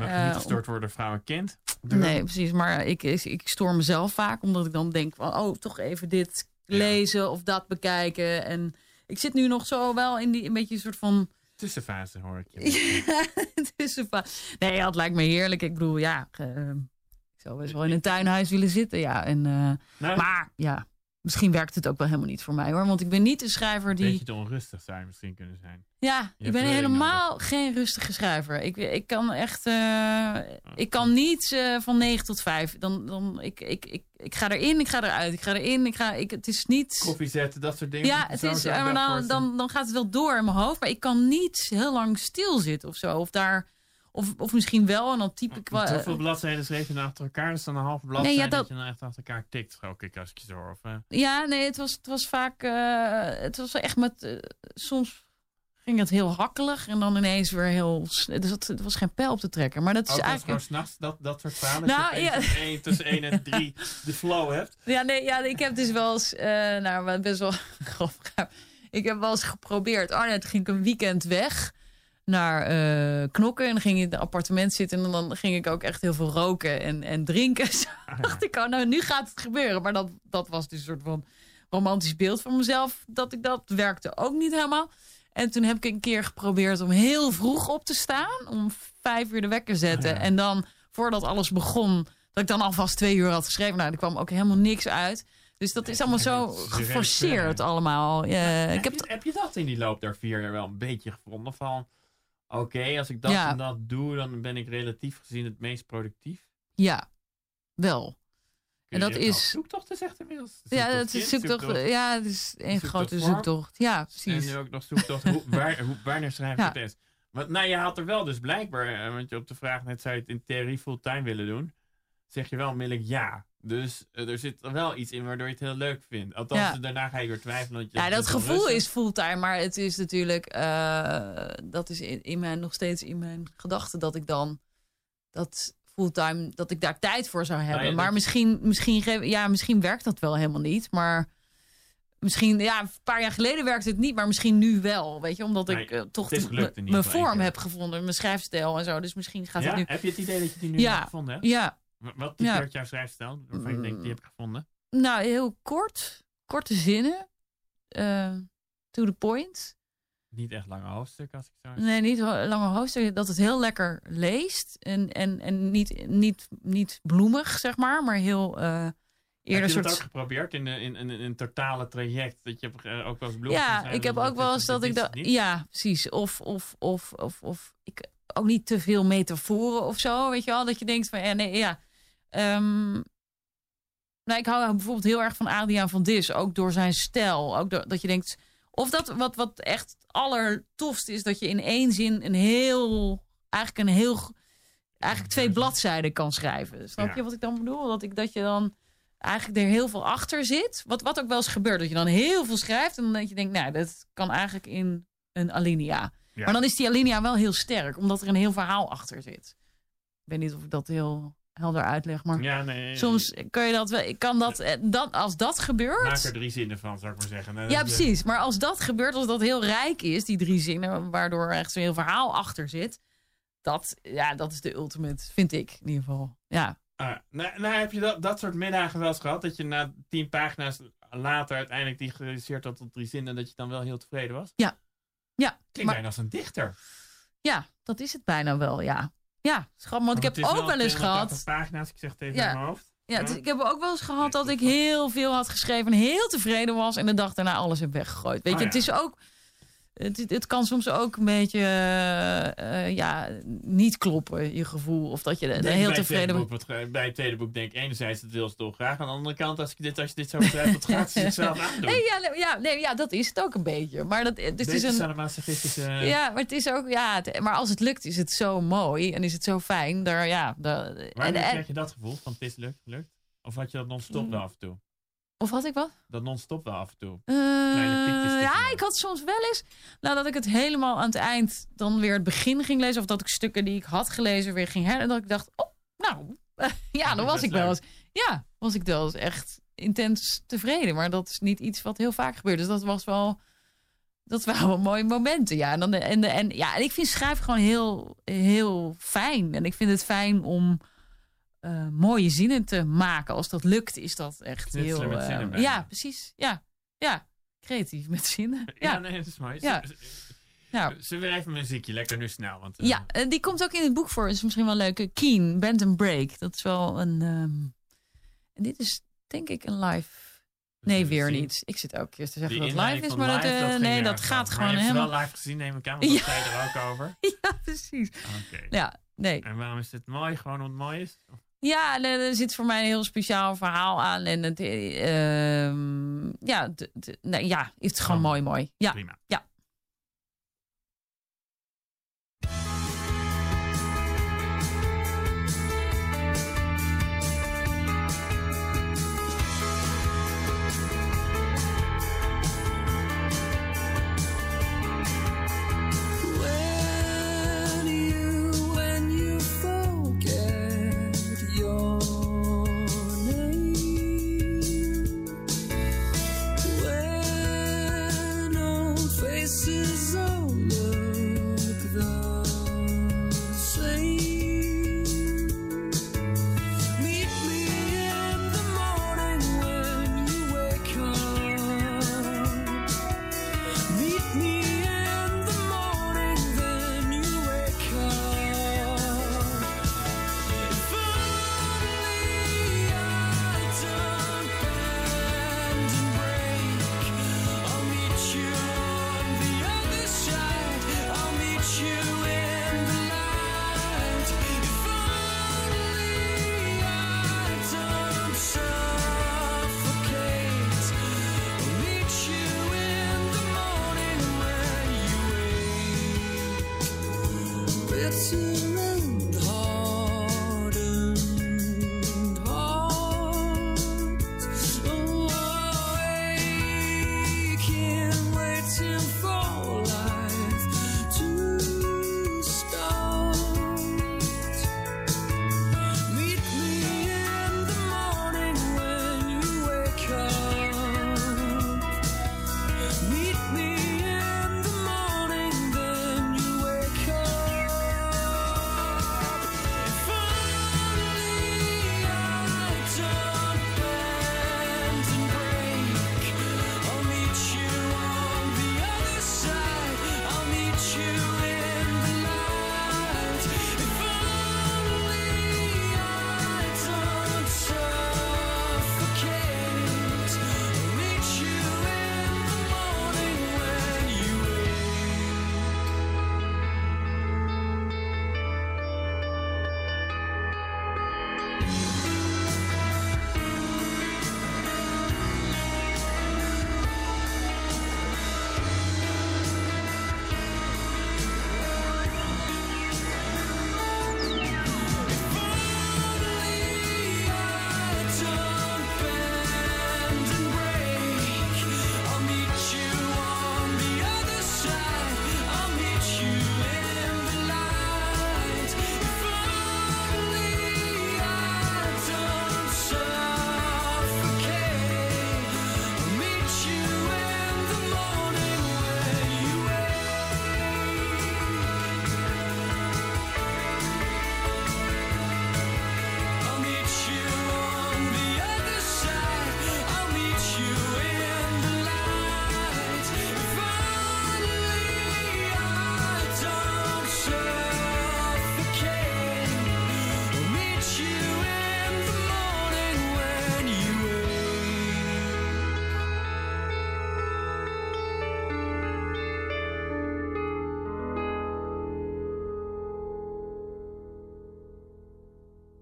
Mag je eh, niet gestoord worden vrouw en kind? Nee, precies. Maar ik, ik, ik stoor mezelf vaak, omdat ik dan denk van, oh, toch even dit lezen of dat bekijken. En ik zit nu nog zo wel in die een beetje een soort van Tussenfase hoor ik je. Ja, tussenfa- Nee, ja, het lijkt me heerlijk. Ik bedoel, ja, eh, ik zou best wel in een tuinhuis willen zitten, ja. En, eh, Nou, maar ja, misschien werkt het ook wel helemaal niet voor mij hoor. Want ik ben niet een schrijver Een die. beetje te onrustig zou je misschien kunnen zijn. Ja, Je ik ben helemaal geen rustige schrijver. Ik, ik kan echt. eh, ik kan niet eh, van 9 tot 5. Dan, dan, ik, ik, ik, ik ga erin, ik ga eruit. Ik ga erin, ik ga. Ik, het is niet. Koffie zetten, dat soort dingen. Ja, het is, ik maar dan, dan, dan gaat het wel door in mijn hoofd. Maar ik kan niet heel lang stilzitten of zo. Of daar. Of, of misschien wel, en dan typ ik wel. Hoeveel bladzijden schreef je nou achter elkaar? Dus dan een halve bladzijde ja, dat... dat- je dan echt achter elkaar tikt, geloof ik, als ik je zo hoor. Of, eh, Ja, nee, het was, het was vaak. eh, het was echt met. eh, soms ging het heel hakkelig en dan ineens weer heel. Dus het, het was geen pijl op te trekken. Maar dat is ook als eigenlijk. gewoon s'nachts dat, dat soort verhalen. Nou, dat ja. één- tussen 1 en 3 de flow hebt. Ja, nee, ja, ik heb dus wel eens. eh nou, best wel grappig. Ik heb wel eens geprobeerd. Oh, nee, toen ging ik een weekend weg naar eh, Knokken. En dan ging in het appartement zitten. En dan ging ik ook echt heel veel roken en, en drinken. Zo dacht ik, oh, nou, nu gaat het gebeuren. Maar dat, dat was dus een soort van romantisch beeld van mezelf. Dat ik dat werkte ook niet helemaal. En toen heb ik een keer geprobeerd om heel vroeg op te staan. Om vijf uur de wekker zetten. En dan, voordat alles begon, dat ik dan alvast twee uur had geschreven. Nou, er kwam ook helemaal niks uit. Dus dat is allemaal zo geforceerd allemaal. Ja, ik heb, heb je, heb je dat in die loop der vier jaar wel een beetje gevonden? Van, oké, als ik dat Ja. en dat doe, dan ben ik relatief gezien het meest productief. Ja, wel. En dat al is. Zoektochten zegt inmiddels. Ja, dat is zoektocht. zoektocht- Ja, het is een zoektocht grote zoektocht. Ja, En precies. nu ook nog zoektocht. hoe, waar, hoe, wanneer schrijf je Ja. eens? Want nou, je had er wel dus blijkbaar, eh, want je op de vraag net zou je het in theorie fulltime willen doen. Zeg je wel onmiddellijk ja. Dus eh, er zit wel iets in waardoor je het heel leuk vindt. Althans, Ja. daarna ga je weer twijfelen. Dat je Ja, dat gevoel is fulltime, maar het is natuurlijk, eh, dat is in, in mijn, nog steeds in mijn gedachten dat ik dan dat fulltime, dat ik daar tijd voor zou hebben. ja, maar dat- misschien, misschien, ja, misschien werkt dat wel helemaal niet, maar misschien, ja, een paar jaar geleden werkte het niet, maar misschien nu wel, weet je, omdat Nee, ik eh, toch mijn vorm heb gevonden, mijn schrijfstijl en zo, dus misschien gaat Ja? het nu. Heb je het idee dat je die nu Ja. hebt gevonden hebt? Ja, Wa- Wat Ja. typeert jouw schrijfstijl? Waarvan je denkt, die heb ik gevonden. nou, heel kort, korte zinnen, eh, to the point. Niet echt lange hoofdstukken, als ik zo... Nee, niet ho- lange hoofdstukken. Dat het heel lekker leest. En, en, en niet, niet, niet bloemig, zeg maar. Maar heel eh Heb eerder je soort... dat ook geprobeerd in, de- in, in, in een totale traject? Dat je eh, ook wel eens bloemen ja, ik heb ook wel eens dat ik dat... is Ja, precies. Of, of, of, of, of ik ook niet te veel metaforen of zo. Weet je wel? Dat je denkt van, ja, nee, ja. Ehm, nou, ik hou bijvoorbeeld heel erg van Adriaan van Dis. Ook door zijn stijl. Ook door, dat je denkt... Of dat wat, wat echt allertofst is, dat je in één zin een heel... Eigenlijk een heel... Eigenlijk twee bladzijden kan schrijven. Snap Ja. je wat ik dan bedoel? Dat, ik, dat je dan eigenlijk er heel veel achter zit. Wat, wat ook wel eens gebeurt. Dat je dan heel veel schrijft. En dat je denkt, nou, dat kan eigenlijk in een alinea. Ja. Maar dan is die alinea wel heel sterk. Omdat er een heel verhaal achter zit. Ik weet niet of ik dat heel helder uitleg. Maar Ja, nee. soms kan je dat wel... Ik kan dat, eh, dat... Als dat gebeurt... Maak er drie zinnen van, zou ik maar zeggen. Nou, Ja, eh, precies. Maar als dat gebeurt, als dat heel rijk is, die drie zinnen, waardoor er echt zo'n heel verhaal achter zit, dat, ja, dat is de ultimate, vind ik in ieder geval. Ja, Ah, nou, nou, heb je dat, dat soort middagen wel eens gehad? Dat je na tien pagina's later uiteindelijk die gereduceerd had tot drie zinnen... dat je dan wel heel tevreden was? ja. Klinkt Maar, bijna als een dichter. ja, dat is het bijna wel, ja. Ja, schat, want ik heb ook wel eens 280 gehad. pagina's, ik zeg het even Ja. mijn hoofd. Ja, dus ik heb ook wel eens gehad dat ik heel veel had geschreven en heel tevreden was en de dag daarna alles heb weggegooid. Weet Oh je, ja. het is ook. Het, het kan soms ook een beetje eh, eh, ja, niet kloppen, je gevoel. Of dat je er heel bij het tevreden bent. boek, bij het tweede boek denk ik enerzijds dat wil ze dolgraag. Aan de andere kant, als, ik dit, als je dit zo beschrijft, wat gaat ze zichzelf aandoen? Nee, ja, nee, ja, nee, ja, dat is het ook een beetje. Maar dat, het Deze is een, sadomasochistische... ja, maar het is ook, ja, het- maar als het lukt, is het zo mooi en is het zo fijn. Daar, ja, daar- en, krijg je dat gevoel van het is lukt, lukt? Of had je dat non-stop Mm. af en toe? Of had ik wat? Dat non-stop wel af en toe. Eh, ja, ik had soms wel eens nou, dat ik het helemaal aan het eind dan weer het begin ging lezen. Of dat ik stukken die ik had gelezen weer ging her. En dat ik dacht, oh, nou, ja, dan was ik wel eens. Ja, was ik wel eens echt intens tevreden. Maar dat is niet iets wat heel vaak gebeurt. Dus dat was wel, dat waren wel mooie momenten. Ja, en, dan, en, en, ja, en ik vind schrijven gewoon heel, heel fijn. En ik vind het fijn om eh, mooie zinnen te maken. Als dat lukt, is dat echt heel... met eh, zinnen ja, precies. Ja, ja. Creatief met zinnen. Ja, Ja, nee, dat is mooi. Ja. Zullen we even muziekje, lekker nu snel. Want, eh, ja die komt ook in het boek voor. is misschien wel leuk. Keen, Bend and Break. Dat is wel een... ehm, en dit is denk ik een live Nee, weer zien. niet. Ik zit elke keer te zeggen Die dat live is, maar dat, live, nee, dat gaat gewoon helemaal... het wel live gezien, neem ik aan, want Ja. dat zei je er ook over. Ja, precies. Oké. Ja, nee. En waarom is dit mooi? Gewoon omdat het mooi is? Ja, eh, er zit voor mij een heel speciaal verhaal aan. En het, ehm, ja, nee, ja, het is gewoon Oh, mooi, mooi. Ja, Prima. ja.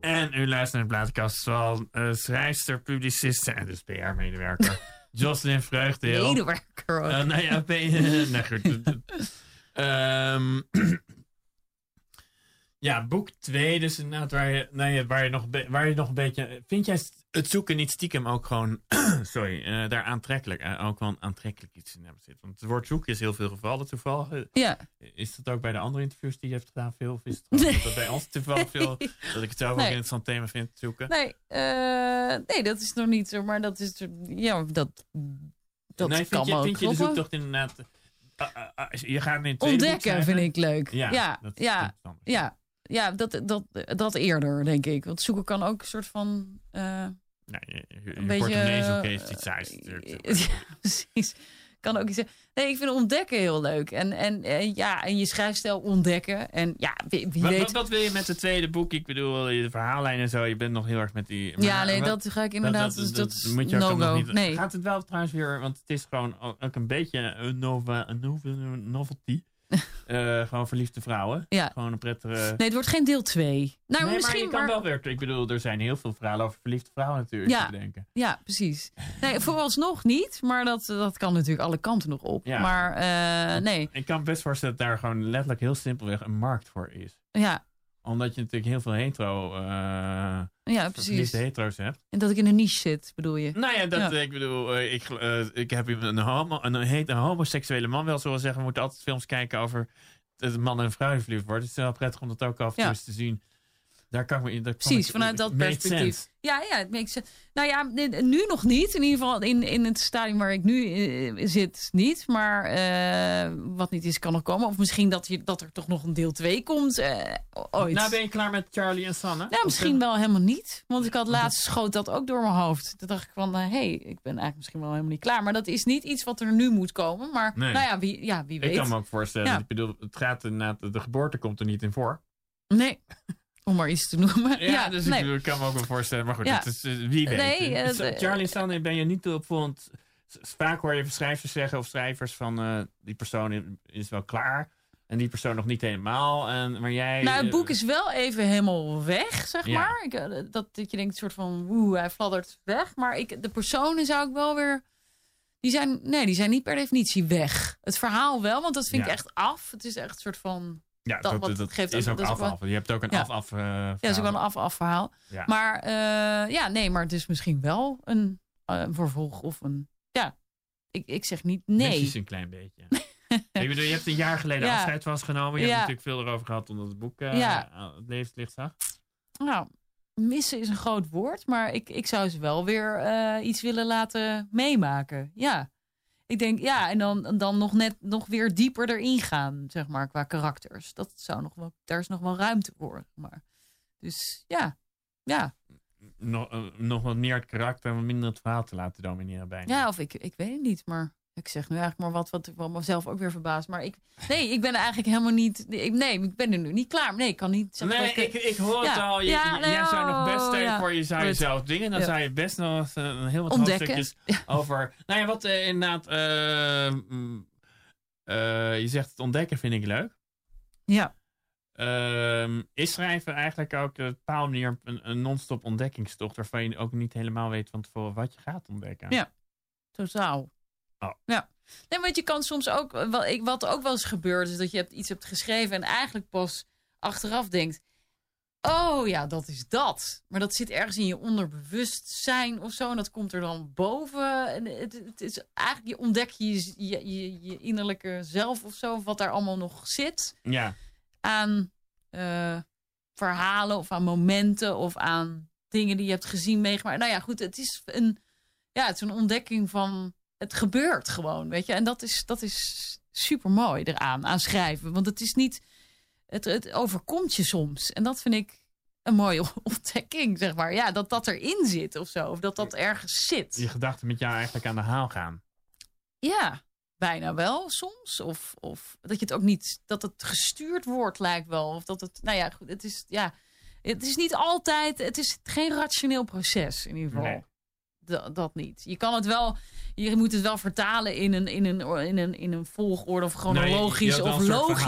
En u luistert naar de plaatkast van eh schrijfster, publiciste en dus PR-medewerker Jocelyn Vreugdeel. Medewerker ook. Eh, nou ja, P- nee, goed. Ehm, ja, boek 2, dus inderdaad waar je, nou ja, waar, je nog, waar je nog een beetje... Vind jij het zoeken niet stiekem ook gewoon, sorry, eh, daar aantrekkelijk, eh, ook wel een aantrekkelijk iets in hebben zitten? Want het woord zoeken is heel veel gevallen toevallig. Eh, Ja. Is dat ook bij de andere interviews die je hebt gedaan veel? Of is het dat bij ons toevallig veel, dat ik het zelf ook Nee. een interessant thema vind te zoeken? Nee, nee, dat is nog niet zo, maar dat is, ja, dat, dat nee, vind je, ook vind je de zoektocht inderdaad... je gaat in Ontdekken vind ik leuk. Ja, Ja, dat is ja, interessant. ja, ja, dat, dat, dat eerder, denk ik. Want zoeken kan ook een soort van... je, je, je een beetje... heeft iets eh, ja, precies. kan ook iets zeggen. Nee, ik vind ontdekken heel leuk. En, en, eh, ja, en je schrijfstijl ontdekken. En ja, wie, wie Wat, weet. wat, wat wil je met het tweede boek? Ik bedoel, de verhaallijn en zo. Je bent nog heel erg met die... maar ja, nee, wat- dat ga ik inderdaad. dus dat, moet je ook niet. Nee. Gaat het wel trouwens weer, want het is gewoon ook een beetje een, een nova- een novelty. Eh, gewoon verliefde vrouwen. Ja. Gewoon een prettige. Nee, het wordt geen deel 2. Nou, Nee, misschien maar je kan wel weer. Ik bedoel, er zijn heel veel verhalen over verliefde vrouwen natuurlijk Ja. te bedenken. Ja, precies. Nee, vooralsnog niet, maar dat, dat kan natuurlijk alle kanten nog op. Ja. Maar eh, nee, Ik kan best voorstellen dat daar gewoon letterlijk heel simpelweg een markt voor is. ja, Omdat je natuurlijk heel veel hetero, eh ja, precies. hetero's hebt. En dat ik in een niche zit, bedoel je? Nou ja, dat, Ja. ik bedoel, eh, ik, eh, ik heb een, homo, een, een homoseksuele man wel zo zeggen. We moeten altijd films kijken over een man en vrouw verliefd wordt. Het is wel prettig om dat ook af en toe Ja. te zien. Daar kan ik me in. Precies, ik- vanuit dat perspectief. sense. Ja, ja, het makes sense. Nou ja, nu nog niet. In ieder geval in, in het stadium waar ik nu eh, zit niet. Maar eh, wat niet is, kan nog komen. Of misschien dat, je, dat er toch nog een deel 2 komt. eh, ooit. Nou, ben je klaar met Charlie en Sanne? Nou, misschien wel helemaal niet. Want ik had laatst schoot dat ook door mijn hoofd. Toen dacht ik van, hé, hey, ik ben eigenlijk misschien wel helemaal niet klaar. Maar dat is niet iets wat er nu moet komen. Maar Nee. nou ja, wie, ja, wie weet. Ik kan me ook voorstellen. Ja. Ik bedoel, het gaat de geboorte komt er niet in voor. Nee, om maar iets te noemen. Ja, Ja, dus nee. ik, bedoel, ik kan me ook wel voorstellen. Maar goed, Ja. is, eh, wie weet. Nee, eh, Charlie en Sanne ben je niet te opvallend. S- Vaak hoor je schrijvers zeggen of schrijvers van eh, die persoon is wel klaar. En die persoon nog niet helemaal. En, maar jij... Nou, het boek is wel even helemaal weg, zeg Ja. maar. Ik, dat, dat je denkt, soort van, woe, hij fladdert weg. Maar ik, de personen zou ik wel weer... Die zijn, nee, die zijn niet per definitie weg. Het verhaal wel, want dat vind ik echt af. Het is echt een soort van... Ja, dat- dat, wat dat, geeft is ook- ook dat is af, ook wel- af. Je hebt ook een Ja. af-af eh, Ja, dat is ook wel een af-af verhaal. Ja. Maar eh, ja, nee, maar het is misschien wel een, eh, een vervolg of een... Ja, ik, ik zeg niet nee. Precies een klein beetje. ik bedoel, je hebt een jaar geleden Ja. afscheid ons genomen. Je Ja. hebt natuurlijk veel erover gehad omdat het boek Ja. aan het levenslicht zag. Nou, missen is een groot woord, maar ik, ik zou ze wel weer iets willen laten meemaken. Ja. Ik denk, ja, en dan, dan nog net nog weer dieper erin gaan, zeg maar, qua karakters. Dat zou nog wel, daar is nog wel ruimte voor. Maar. Dus ja, ja. Nog, nog wat meer het karakter en wat minder het verhaal te laten domineren bijna. Ja, of ik, ik weet het niet, maar ik zeg nu eigenlijk maar wat, wat, wat mezelf ook weer verbaast. Maar ik, nee, ik ben eigenlijk helemaal niet, ik, nee, ik ben er nu niet klaar. Nee, ik kan niet zeggen Nee, ik, ik hoor het al. Je, Ja, jij zou nog best ja. voor, je zou jezelf dingen. Dan zou je best nog eens, eh, een heel wat Ontdekken. hoofdstukjes over... Nou ja, wat eh, inderdaad... eh, mm, je zegt het ontdekken vind ik leuk. Ja. Ehm, is schrijven eigenlijk ook op een bepaalde manier een, een non-stop ontdekkingstocht... waarvan je ook niet helemaal weet van tevoren wat je gaat ontdekken? Ja. Totaal. Oh. Ja. Nee, want je kan soms ook, wat, ik- wat ook wel eens gebeurt, is dat je hebt, iets hebt geschreven en eigenlijk pas achteraf denkt, oh ja, dat is dat. Maar dat zit ergens in je onderbewustzijn of zo en dat komt er dan boven. En het, het is eigenlijk, je ontdek je je, je je innerlijke zelf of zo, of wat daar allemaal nog zit Ja. aan eh, verhalen of aan momenten of aan dingen die je hebt gezien, meegemaakt. Nou ja, goed, het is een, ja, het is een ontdekking van het gebeurt gewoon, weet je. En dat is, dat is super mooi eraan, aan schrijven. Want het is niet, het, het overkomt je soms. En dat vind ik een mooie ontdekking, zeg maar. Ja, dat dat erin zit of zo. Of dat dat ergens zit. Je gedachten met jou eigenlijk aan de haal gaan. Ja, bijna wel soms. Of, of dat je het ook niet, dat het gestuurd wordt lijkt wel. Of dat het, nou ja, goed, het is, ja, het is niet altijd, het is geen rationeel proces in ieder geval. Nee. Da- dat niet. Je kan het wel, je moet het wel vertalen in een, in een, in een, in een volgorde of chronologisch of logisch.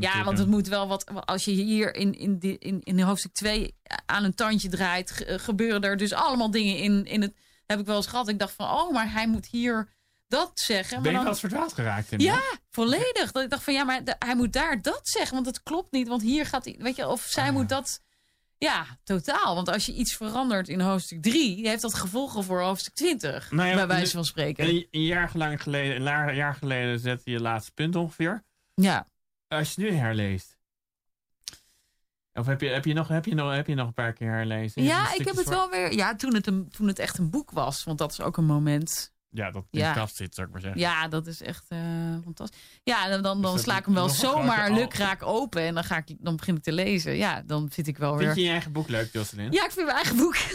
Ja, want het moet wel wat. Als je hier in, in, die, in, in hoofdstuk 2 aan een tandje draait, ge- gebeuren er dus allemaal dingen in, in het. Heb ik wel eens gehad. Ik dacht van, oh, maar hij moet hier dat zeggen. Ben je dan, wel verdwaald geraakt? In ja, volledig. Dat ik dacht van, ja, maar hij moet daar dat zeggen, want het klopt niet. Want hier gaat hij, weet je, of Ah, zij moet dat. Ja, totaal. Want als je iets verandert in hoofdstuk 3, heeft dat gevolgen voor hoofdstuk 20. Nou ja, bij wijze van spreken. Een, een jaar lang geleden, een jaar geleden zette je laatste punt ongeveer. Ja. Als je het nu herleest. Of heb je, heb, je nog, heb, je nog, heb je nog een paar keer herlezen? Ja, ik heb het wel weer. Ja, toen het, een, toen het echt een boek was. Want dat is ook een moment. Ja, dat in Ja. zit, zou ik maar zeggen. Ja, dat is echt eh, fantastisch. Ja, dan, dan, Is sla ik hem wel zomaar lukraak open. En dan, ga ik, dan begin ik te lezen. Ja, dan zit ik wel Vind weer... je je eigen boek leuk, Jocelyn? Ja, ik vind mijn eigen boek.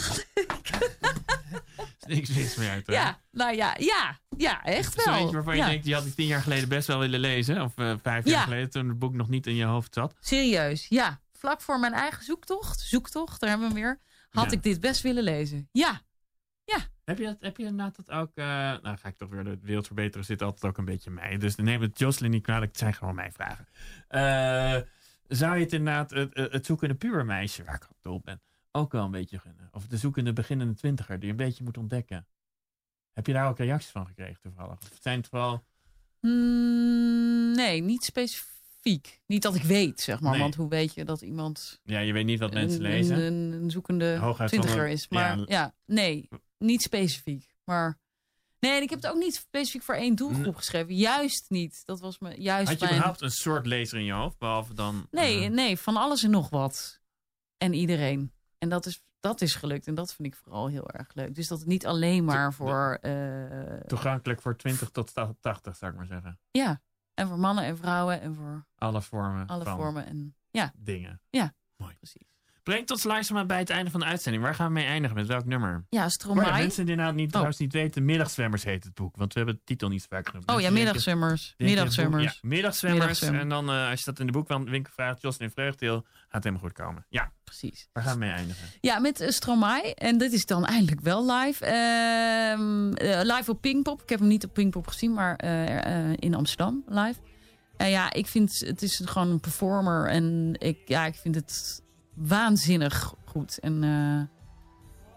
niks mis mee uit. hè? Ja, nou ja, ja, ja, echt Zo wel. eentje waarvan je denkt, die had ik tien jaar geleden best wel willen lezen. Of eh, vijf jaar Ja. geleden, toen het boek nog niet in je hoofd zat. Serieus, ja. Vlak voor mijn eigen zoektocht, zoektocht, daar hebben we hem weer, had ik dit best willen lezen. Ja, Heb je, dat, heb je inderdaad dat ook... eh, nou, ga ik toch weer de wereld verbeteren, zit altijd ook een beetje mij. Dus neem het Jocelyn niet kwalijk, het zijn gewoon mijn vragen. Eh, zou je het inderdaad, het, het zoekende pubermeisje, waar ik op dol ben, ook wel een beetje gunnen? Of de zoekende beginnende twintiger, die een beetje moet ontdekken? Heb je daar ook reacties van gekregen toevallig? Of zijn het vooral... Mm, nee, niet specifiek. Niet dat ik weet, zeg maar. Nee. Want hoe weet je dat iemand Ja, je weet niet wat mensen een, lezen. Een, zoekende Hooguit twintiger is. Maar ja. ja, nee, niet specifiek. Maar nee, ik heb het ook niet specifiek voor één doelgroep geschreven. Juist niet. Dat was me juist Had je mijn... überhaupt een soort lezer in je hoofd, behalve dan... Nee, nee, van alles en nog wat. En iedereen. En dat is, dat is gelukt. En dat vind ik vooral heel erg leuk. Dus dat het niet alleen maar voor... eh, toegankelijk voor 20 tot 80, zou ik maar zeggen. ja, en voor mannen en vrouwen en voor Alle vormen alle vormen. En ja, dingen. ja, Mooi. precies. Brengt ons langzaam bij het einde van de uitzending. Waar gaan we mee eindigen? Met welk nummer? Ja, Maar ja, Stromae. mensen die nou niet, trouwens niet weten, Middagzwemmers heet het boek. Want we hebben de titel niet zo vaak genoemd. Oh ja, middagzwemmers. Middagzwemmers. boek- Ja, middagzwemmers. Middagzwem. En dan, eh, als je dat in de boekwinkel vraagt, Jocelyn Vreugdeel, gaat het helemaal goed komen. Ja, Precies. waar gaan we mee eindigen? Ja, met uh, Stromae. En dit is dan eindelijk wel live. Ehm, eh, live op Pinkpop. Ik heb hem niet op Pinkpop gezien, maar eh, eh, in Amsterdam live. En ja, ik vind het is gewoon een performer. En ik, ja, ik vind het waanzinnig goed. En, eh,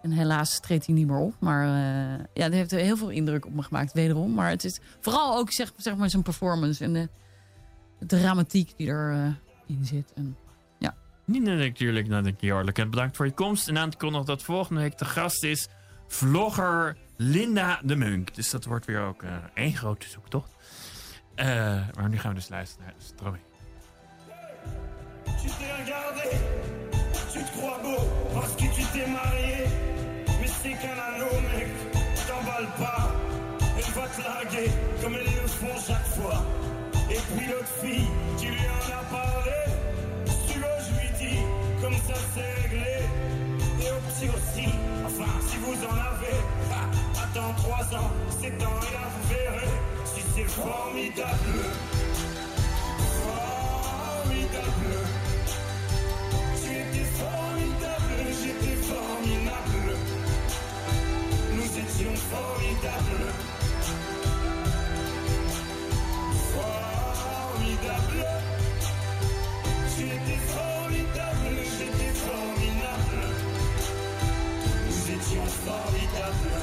en helaas treedt hij niet meer op. Maar eh, ja, dat heeft heel veel indruk op me gemaakt, wederom. Maar het is vooral ook zeg, zeg maar zijn performance en de, dramatiek die erin in zit. En, Niet natuurlijk, natuurlijk hartelijk en bedankt voor je komst. En aan te kondigen dat volgende week de gast is vlogger Linda de Munk. Dus dat wordt weer ook eh, één grote zoektocht. Eh, maar nu gaan we dus luisteren naar. Tu te crois beau parce que tu t'es marié. Mais c'est qu'un anneau, mec, t'emballe pas. Elle va te larguer comme elles le font chaque fois. Et puis l'autre fille, tu lui en as parlé. Si tu je lui dis, comme ça c'est réglé. Et au petit aussi, enfin, si vous en avez, attends trois ans, c'est dans rien, vous verrez. Si c'est formidable, formidable. Formidable, j'étais formidable. Nous étions formidables. Formidable. Tu étais formidable, j'étais formidable. Nous étions formidables.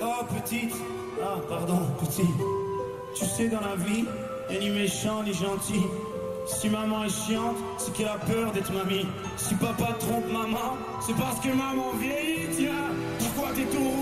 Oh petite, ah pardon petit. Tu sais dans la vie, y'a ni méchant ni gentil. Si maman est chiante, c'est qu'elle a peur d'être mamie. Si papa trompe maman, c'est parce que maman vieillit, tiens. Pourquoi t'es tout